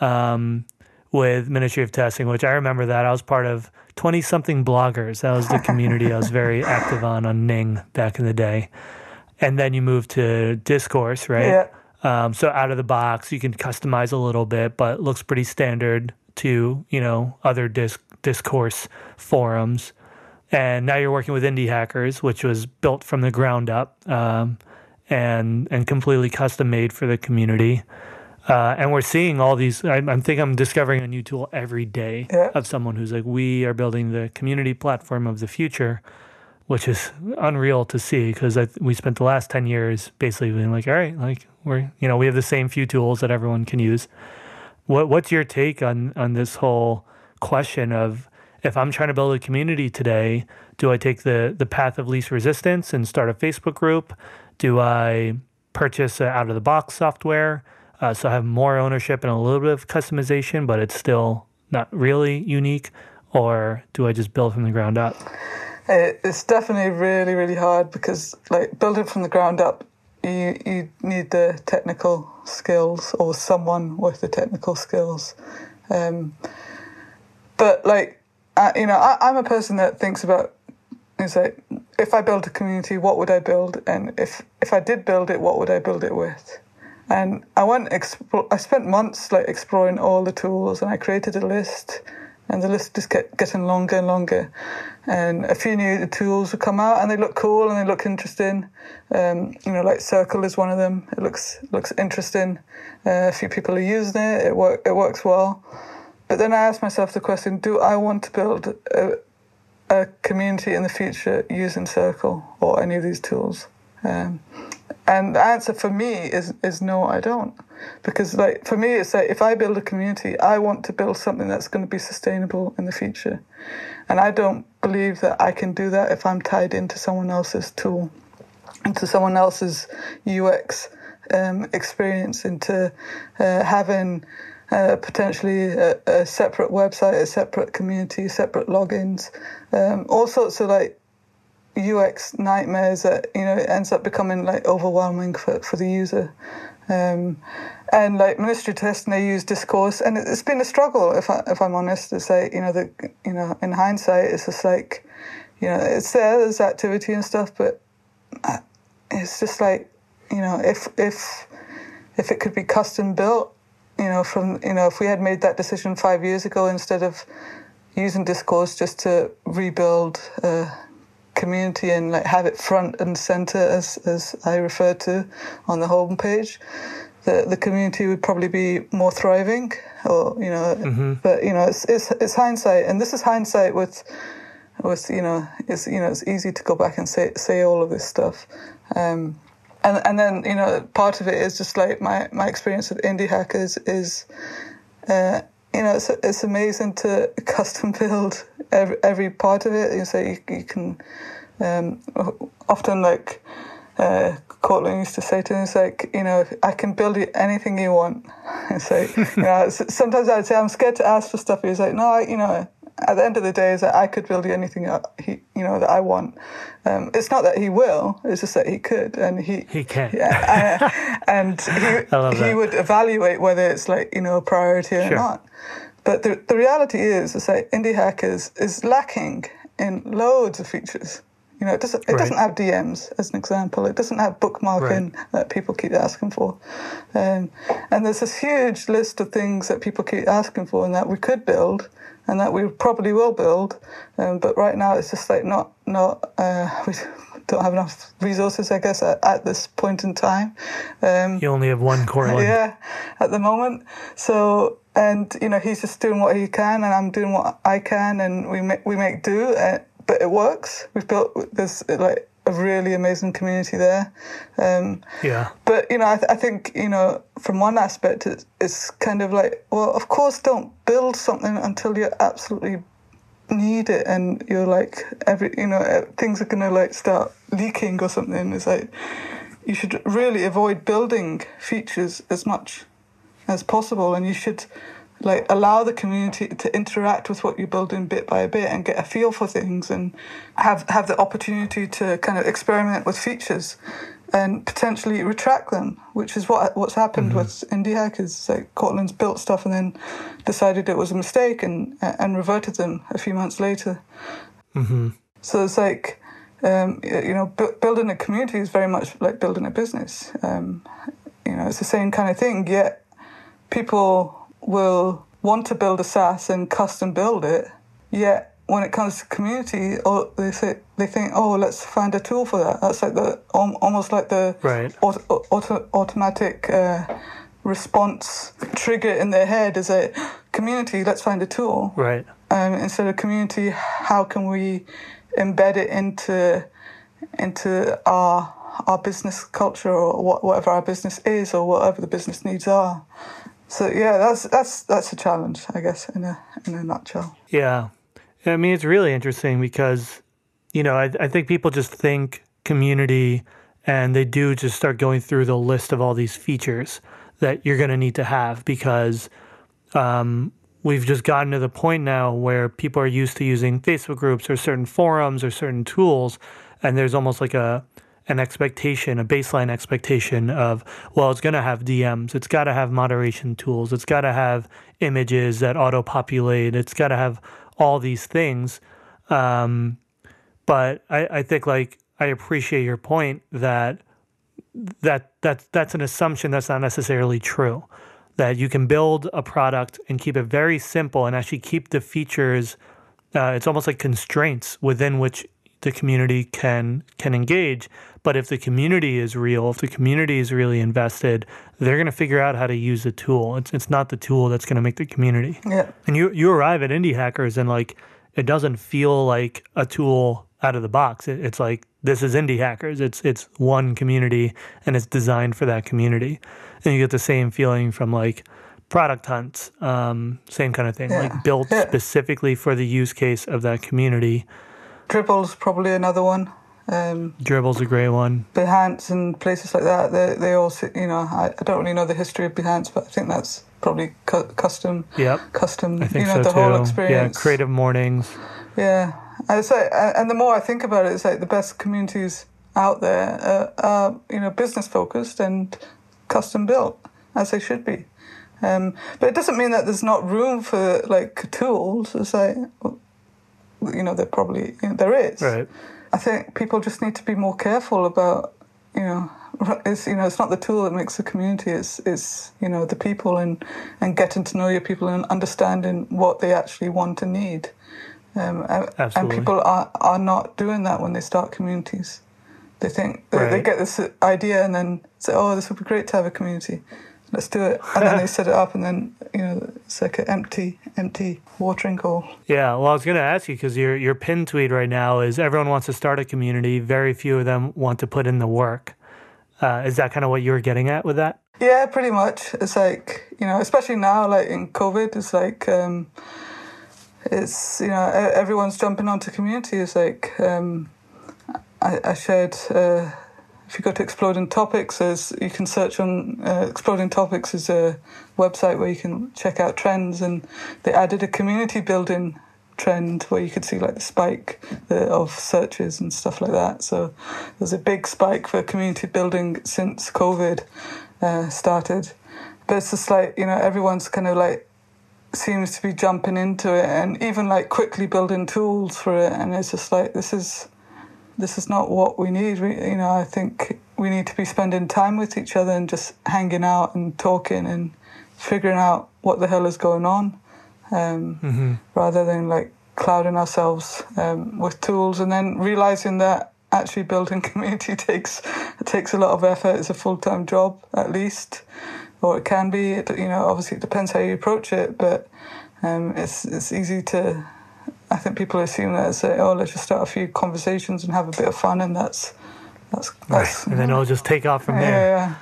um, with Ministry of Testing, which I remember that I was part of twenty something bloggers. That was the community I was very active on on Ning back in the day. And then you moved to Discourse, right? Yeah. Um, so out of the box, you can customize a little bit, but it looks pretty standard to you know other disc discourse forums. And now you're working with Indie Hackers, which was built from the ground up um, and and completely custom made for the community. Uh, and we're seeing all these. I, I think I'm discovering a new tool every day Yeah. of someone who's like, we are building the community platform of the future, which is unreal to see because we spent the last 10 years basically being like, all right, like we're, you know, we have the same few tools that everyone can use. What, what's your take on, on this whole question of if I'm trying to build a community today, do I take the, the path of least resistance and start a Facebook group? Do I purchase out of the box software? Uh, so I have more ownership and a little bit of customization, but it's still not really unique? Or do I just build from the ground up? It, it's definitely really, really hard because like building from the ground up you you need the technical skills or someone with the technical skills. Um, but like, I, you know, I, I'm a person that thinks about is like if I build a community, what would I build? And if if I did build it, what would I build it with? And I went expo- I spent months like exploring all the tools, and I created a list, and the list just kept getting longer and longer. And a few new tools would come out, and they look cool and they look interesting. Um, you know, like Circle is one of them. It looks looks interesting. Uh, a few people are using it. It work it works well. But then I asked myself the question: Do I want to build a, a community in the future using Circle or any of these tools? Um, and the answer for me is is no, I don't, because like for me, it's like if I build a community, I want to build something that's going to be sustainable in the future, and I don't believe that I can do that if I'm tied into someone else's tool, into someone else's UX um, experience, into uh, having. Uh, potentially a, a, separate website, a separate community, separate logins, um, all sorts of like UX nightmares that you know it ends up becoming like overwhelming for, for the user. Um, and like ministry testing, they use discourse, and it's been a struggle. If I if I'm honest, to say you know the you know in hindsight, it's just like you know it's there, there's activity and stuff, but uh, it's just like you know if if if it could be custom built, you know from you know if we had made that decision five years ago instead of using discourse just to rebuild. Uh, community and like have it front and center as as I refer to on the homepage, the the community would probably be more thriving. Or you know, mm-hmm. but you know, it's, it's it's hindsight, and this is hindsight with with you know, it's you know, it's easy to go back and say say all of this stuff. Um, and and then you know, part of it is just like my my experience with indie hackers is. Uh, you know, it's, it's amazing to custom build every, every part of it. You say you, you can um, often like uh, Courtland used to say to me, "It's like you know, I can build you anything you want." Like you know, sometimes I'd say I'm scared to ask for stuff. He He's like, "No, I, you know." At the end of the day, is that I could build you anything he, you know that I want. Um, it's not that he will; it's just that he could, and he he can. Yeah, and he he would evaluate whether it's like you know a priority or sure. not. But the, the reality is, is that Indie Hackers is lacking in loads of features. You know, it doesn't it right. doesn't have DMs as an example. It doesn't have bookmarking right. that people keep asking for, um, and there's this huge list of things that people keep asking for and that we could build and that we probably will build. Um, but right now, it's just like not not uh, we don't have enough resources, I guess, at, at this point in time. Um, you only have one core. yeah, at the moment. So and you know he's just doing what he can, and I'm doing what I can, and we make we make do. Uh, but it works. We've built this like a really amazing community there. Um, yeah. But you know, I, th- I, think you know, from one aspect, it's, it's kind of like, well, of course, don't build something until you absolutely need it, and you're like every, you know, things are gonna like start leaking or something. It's like you should really avoid building features as much as possible, and you should like allow the community to interact with what you're building bit by bit and get a feel for things and have have the opportunity to kind of experiment with features and potentially retract them, which is what what's happened mm-hmm. with Indie Hackers. Like Courtland's built stuff and then decided it was a mistake and and reverted them a few months later. Mm-hmm. So it's like. Um, you know, bu- building a community is very much like building a business. Um, you know, it's the same kind of thing. Yet people will want to build a SaaS and custom build it, yet when it comes to community, or they say they think, oh, let's find a tool for that. That's like the almost like the right. auto, auto, automatic uh, response trigger in their head is a community. Let's find a tool. Right. Um, instead of community, how can we embed it into into our our business culture or whatever our business is or whatever the business needs are. So yeah, that's that's that's a challenge, I guess, in a in a nutshell. Yeah, I mean it's really interesting because you know I, I think people just think community and they do just start going through the list of all these features that you're going to need to have because um, we've just gotten to the point now where people are used to using Facebook groups or certain forums or certain tools, and there's almost like a an expectation, a baseline expectation of, well, it's going to have DMs, it's got to have moderation tools, it's got to have images that auto populate, it's got to have all these things. Um, but I, I think like I appreciate your point that that that that's an assumption that's not necessarily true. That you can build a product and keep it very simple and actually keep the features. Uh, it's almost like constraints within which the community can can engage. But if the community is real, if the community is really invested, they're going to figure out how to use the tool. It's it's not the tool that's going to make the community. Yeah. And you you arrive at Indie Hackers and like it doesn't feel like a tool out of the box. It, it's like this is Indie Hackers. It's it's one community and it's designed for that community. And you get the same feeling from like product hunts, um, same kind of thing, Yeah. like built Yeah. specifically for the use case of that community. Dribbble's probably another one. Um, Dribbble's a great one. Behance and places like that, they, they all, sit- you know, I, I don't really know the history of Behance, but I think that's probably cu- custom, Yep. custom, I think you know, so the whole too. Yeah, creative mornings. Yeah, and it's like, and the more I think about it, it's like the best communities out there are, are you know, business focused and custom built as they should be. Um, but it doesn't mean that there's not room for like tools. It's like, you know, there probably you know, there is. Right. I think people just need to be more careful about, you know, it's you know it's not the tool that makes the community. It's it's you know the people and and getting to know your people and understanding what they actually want and need. Um, and, and people are are not doing that when they start communities. They think they, they get this idea and then say, "Oh, this would be great to have a community. Let's do it." And then they set it up, and then you know it's like an empty, empty watering hole. Yeah, well, I was going to ask you because your your pin tweet right now is everyone wants to start a community. Very few of them want to put in the work. Uh, is that kind of what you were getting at with that? Yeah, pretty much. It's like you know, especially now, like in COVID, it's like um, it's you know everyone's jumping onto community. It's like um, I, I shared. Uh, if you go to Exploding Topics, there's you can search on uh, Exploding Topics is a website where you can check out trends, and they added a community building trend where you could see like the spike of searches and stuff like that. So there's a big spike for community building since COVID uh, started. But it's just like, you know, everyone's kind of like seems to be jumping into it and even like quickly building tools for it. And it's just like, this is, this is not what we need. We, you know, I think we need to be spending time with each other and just hanging out and talking and figuring out what the hell is going on. Um, rather than like clouding ourselves um, with tools and then realizing that actually building community takes takes a lot of effort. It's a full time job at least, or it can be. It, you know, obviously it depends how you approach it, but um, it's it's easy to. I think people assume that say, oh, let's just start a few conversations and have a bit of fun, and that's that's that's And then it'll just take off from there. yeah.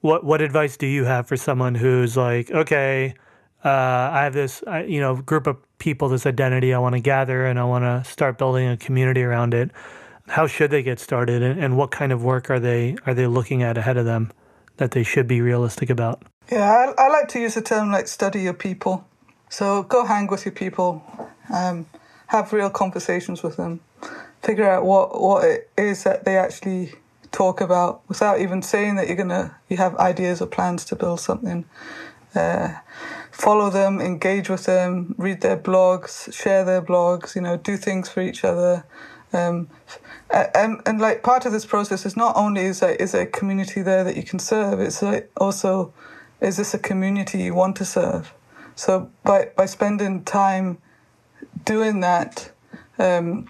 What what advice do you have for someone who's like, okay, uh, I have this, I, you know, group of people, this identity I want to gather, and I want to start building a community around it. How should they get started, and, and what kind of work are they are they looking at ahead of them that they should be realistic about? Yeah, I, I like to use the term like study your people. So go hang with your people, um, have real conversations with them, figure out what, what it is that they actually talk about without even saying that you're gonna you have ideas or plans to build something. Uh, follow them, engage with them, read their blogs, share their blogs. You know, do things for each other. Um, and, and like part of this process is not only is there, is there a community there that you can serve, it's like also is this a community you want to serve? So by by spending time doing that, um,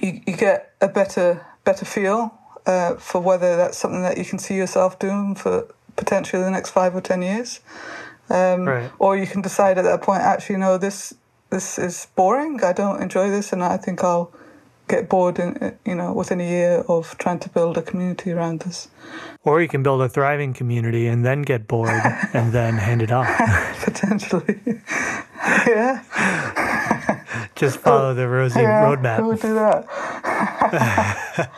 you, you get a better better feel uh, for whether that's something that you can see yourself doing for potentially the next five or ten years, um, Right. or you can decide at that point actually no this this is boring. I don't enjoy this, and I think I'll get bored in you know within a year of trying to build a community around this. Or you can build a thriving community and then get bored and then hand it off. Potentially, yeah. Just follow the rosy yeah, Who roadmap. would do that?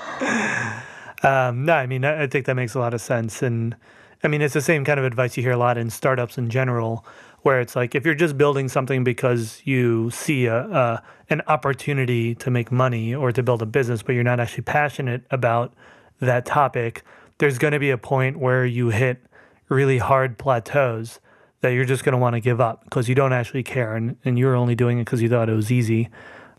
Um, no, I mean, I, I think that makes a lot of sense. And I mean, it's the same kind of advice you hear a lot in startups in general, where it's like if you're just building something because you see a, a an opportunity to make money or to build a business, but you're not actually passionate about that topic, there's going to be a point where you hit really hard plateaus that you're just going to want to give up because you don't actually care and, and you're only doing it because you thought it was easy.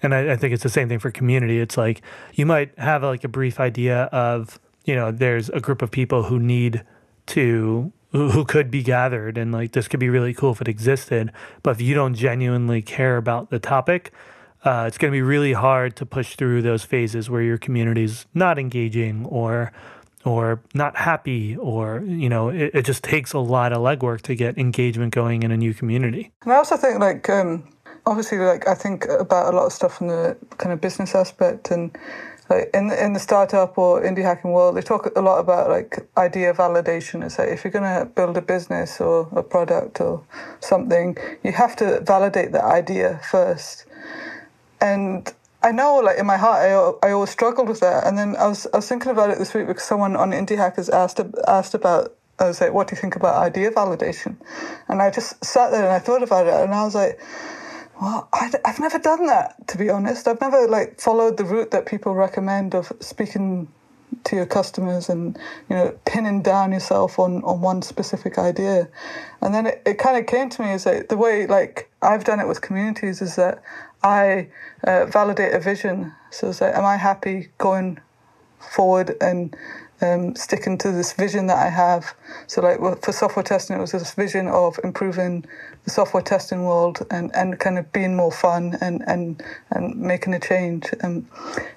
And I, I think it's the same thing for community. It's like you might have like a brief idea of, you know, there's a group of people who need to who, could be gathered and like this could be really cool if it existed. But if you don't genuinely care about the topic uh, it's going to be really hard to push through those phases where your community's not engaging or or not happy or you know it, it just takes a lot of legwork to get engagement going in a new community. And i also think like um, obviously like i think about a lot of stuff from the kind of business aspect and like in the, in the startup or indie hacking world, they talk a lot about like idea validation. It's like if you're going to build a business or a product or something, you have to validate the idea first. And I know, like in my heart, I, I always struggled with that. And then I was I was thinking about it this week because someone on Indie Hackers asked asked about. I was like, "What do you think about idea validation?" And I just sat there and I thought about it, and I was like well, I, have never done that, to be honest. I've never like followed the route that people recommend of speaking to your customers and you know pinning down yourself on on one specific idea. And then it, it kind of came to me as like the way like I've done it with communities is that I uh, validate a vision. So it's like, am I happy going forward and um, sticking to this vision that I have. So, like for software testing, it was this vision of improving the software testing world and, and kind of being more fun and, and, and making a change. And,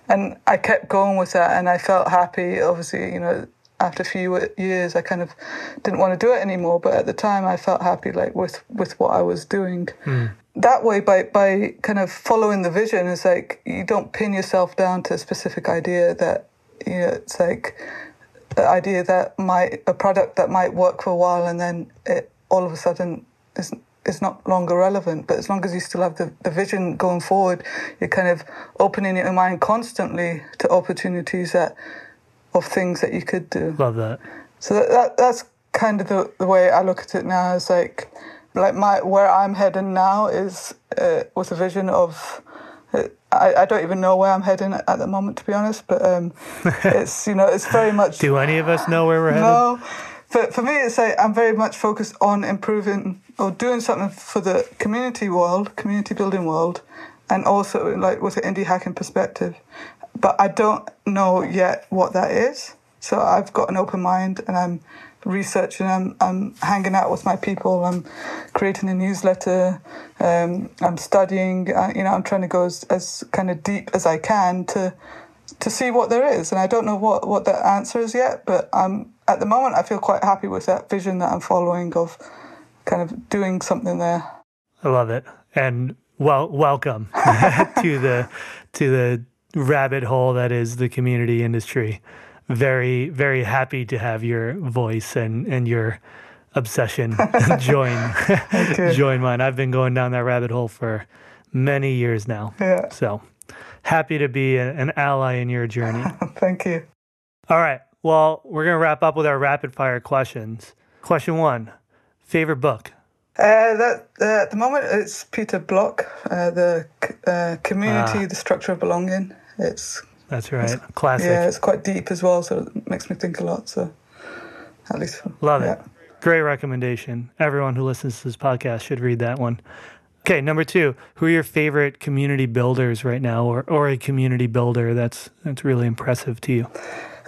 and I kept going with that, and I felt happy. Obviously, you know, after a few years, I kind of didn't want to do it anymore. But at the time, I felt happy, like with with what I was doing. Mm. That way, by by kind of following the vision, is like you don't pin yourself down to a specific idea that you know. It's like idea that might a product that might work for a while and then it all of a sudden is is not longer relevant. But as long as you still have the, the vision going forward, you're kind of opening your mind constantly to opportunities that of things that you could do. Love that. So that, that that's kind of the, the way I look at it now. Is like like my where I'm heading now is uh, with a vision of I, I don't even know where I'm heading at the moment, to be honest. But um, it's you know it's very much. Do any of us know where we're headed? No, but for me, it's like I'm very much focused on improving or doing something for the community world, community building world, and also like with an indie hacking perspective. But I don't know yet what that is. So I've got an open mind, and I'm researching. I'm, I'm hanging out with my people. I'm creating a newsletter. Um, I'm studying. Uh, you know, I'm trying to go as, as kind of deep as I can to to see what there is. And I don't know what what the answer is yet. But I'm at the moment. I feel quite happy with that vision that I'm following of kind of doing something there. I love it. And well, welcome to the to the rabbit hole that is the community industry very, very happy to have your voice and, and your obsession join join mine. I've been going down that rabbit hole for many years now. Yeah. So happy to be a, an ally in your journey. Thank you. All right. Well, we're going to wrap up with our rapid fire questions. Question one favorite book? Uh, that uh, at the moment it's Peter Block, uh, the uh, community, ah. the structure of belonging. It's that's right. It's, Classic. Yeah, it's quite deep as well, so it makes me think a lot. So at least love yeah. it. Great recommendation. Everyone who listens to this podcast should read that one. Okay, number two, who are your favorite community builders right now, or, or a community builder that's that's really impressive to you?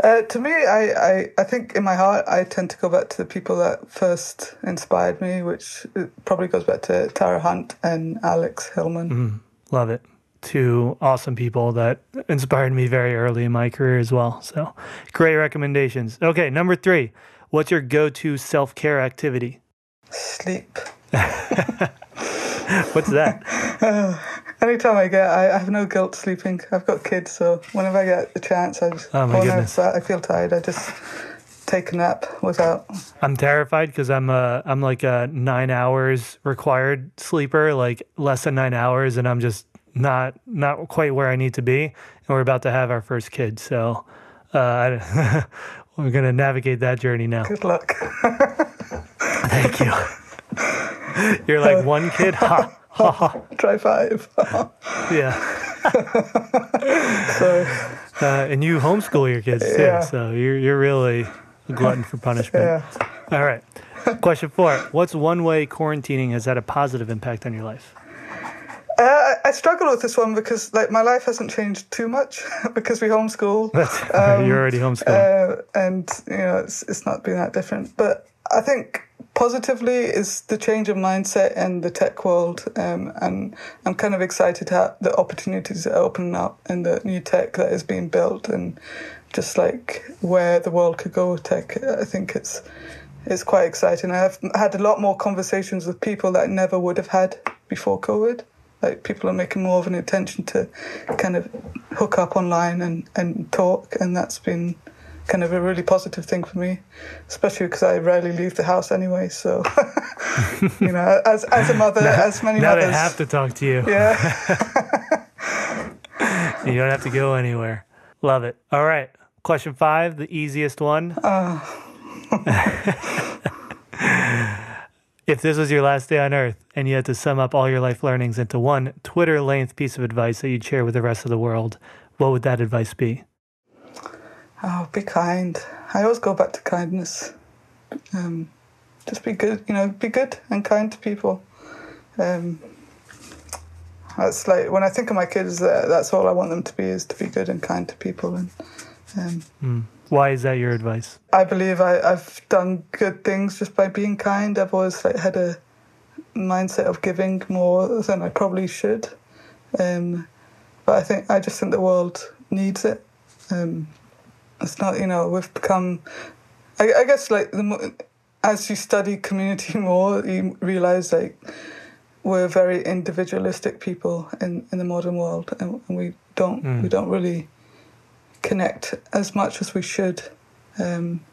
Uh, to me, I, I, I think in my heart, I tend to go back to the people that first inspired me, which probably goes back to Tara Hunt and Alex Hillman. Mm, love it two awesome people that inspired me very early in my career as well. So great recommendations. Okay, number three. What's your go to self care activity? Sleep. What's that? uh, anytime I get, I, I, have no guilt sleeping. I've got kids, so whenever I get the chance, I just, oh my goodness. I feel tired, I just take a nap without. I'm terrified because I'm a I'm like a nine hours required sleeper, like less than nine hours, and I'm just not not quite where I need to be, and we're about to have our first kid. So uh, we're gonna navigate that journey now. Good luck. Thank you. You're like one kid, ha ha ha. Try five. yeah. so Uh, and you homeschool your kids too, Yeah. so you're you're really a glutton for punishment. Yeah. All right. Question four: What's one way quarantining has had a positive impact on your life? I- I struggle with this one because like my life hasn't changed too much because we homeschool. Um, you're already homeschooling. uh, and you know it's it's not been that different. But I think positively is the change of mindset in the tech world, um, and I'm kind of excited at the opportunities that are opening up and the new tech that is being built, and just like where the world could go with tech. I think it's it's quite exciting. I've had a lot more conversations with people that I never would have had before COVID. Like people are making more of an intention to kind of hook up online and, and talk, and that's been kind of a really positive thing for me, especially because I rarely leave the house anyway. So, you know, as as a mother, as many now mothers, they have to talk to you. yeah. You don't have to go anywhere. Love it. All right. Question five, the easiest one. Ah. if this was your last day on earth and you had to sum up all your life learnings into one Twitter length piece of advice that you'd share with the rest of the world, what would that advice be? Oh, be kind. I always go back to kindness. Um, just be good, you know, be good and kind to people. Um, that's like when I think of my kids, uh, that's all I want them to be is to be good and kind to people. And um, Why is that your advice? I believe I, I've done good things just by being kind. I've always like had a mindset of giving more than I probably should. Um, but I think I just think the world needs it. Um, it's not, you know, we've become. I, I guess like the mo- as you study community more, you realize like we're very individualistic people in, in the modern world, and, and we don't we don't really connect as much as we should. Um,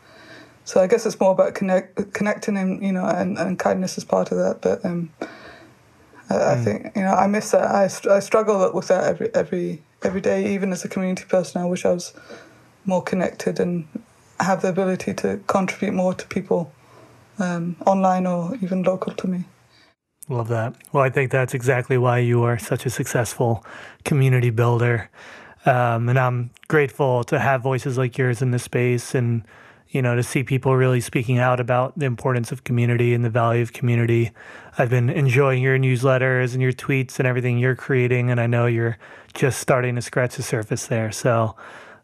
so I guess it's more about connect, connecting, and you know, and, and kindness is part of that. But um, I, I think you know I miss that. I, I struggle with that every every every day. Even as a community person, I wish I was more connected and have the ability to contribute more to people um, online or even local to me. Love that. Well, I think that's exactly why you are such a successful community builder. Um, and I'm grateful to have voices like yours in this space and, you know, to see people really speaking out about the importance of community and the value of community. I've been enjoying your newsletters and your tweets and everything you're creating. And I know you're just starting to scratch the surface there. So,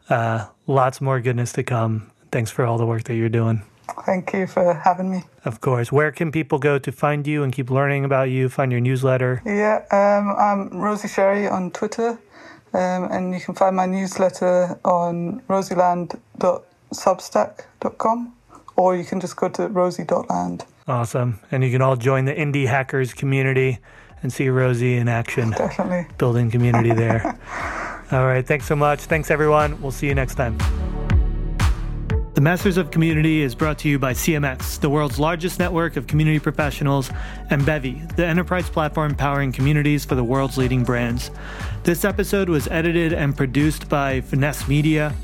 uh, lots more goodness to come. Thanks for all the work that you're doing. Thank you for having me. Of course. Where can people go to find you and keep learning about you, find your newsletter? Yeah, um, I'm Rosie Sherry on Twitter, um, and you can find my newsletter on rosieland.substack.com, or you can just go to rosie.land. Awesome. And you can all join the Indie Hackers community and see Rosie in action, Definitely. building community there. all right. Thanks so much. Thanks, everyone. We'll see you next time. The Masters of Community is brought to you by CMX, the world's largest network of community professionals, and Bevy, the enterprise platform powering communities for the world's leading brands. This episode was edited and produced by Finesse Media.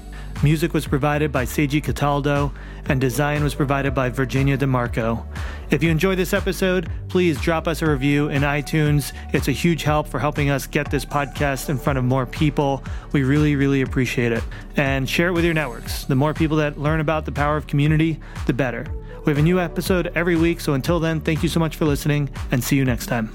Music was provided by Seiji Cataldo, and design was provided by Virginia DeMarco. If you enjoy this episode, please drop us a review in iTunes. It's a huge help for helping us get this podcast in front of more people. We really, really appreciate it. And share it with your networks. The more people that learn about the power of community, the better. We have a new episode every week, so until then, thank you so much for listening, and see you next time.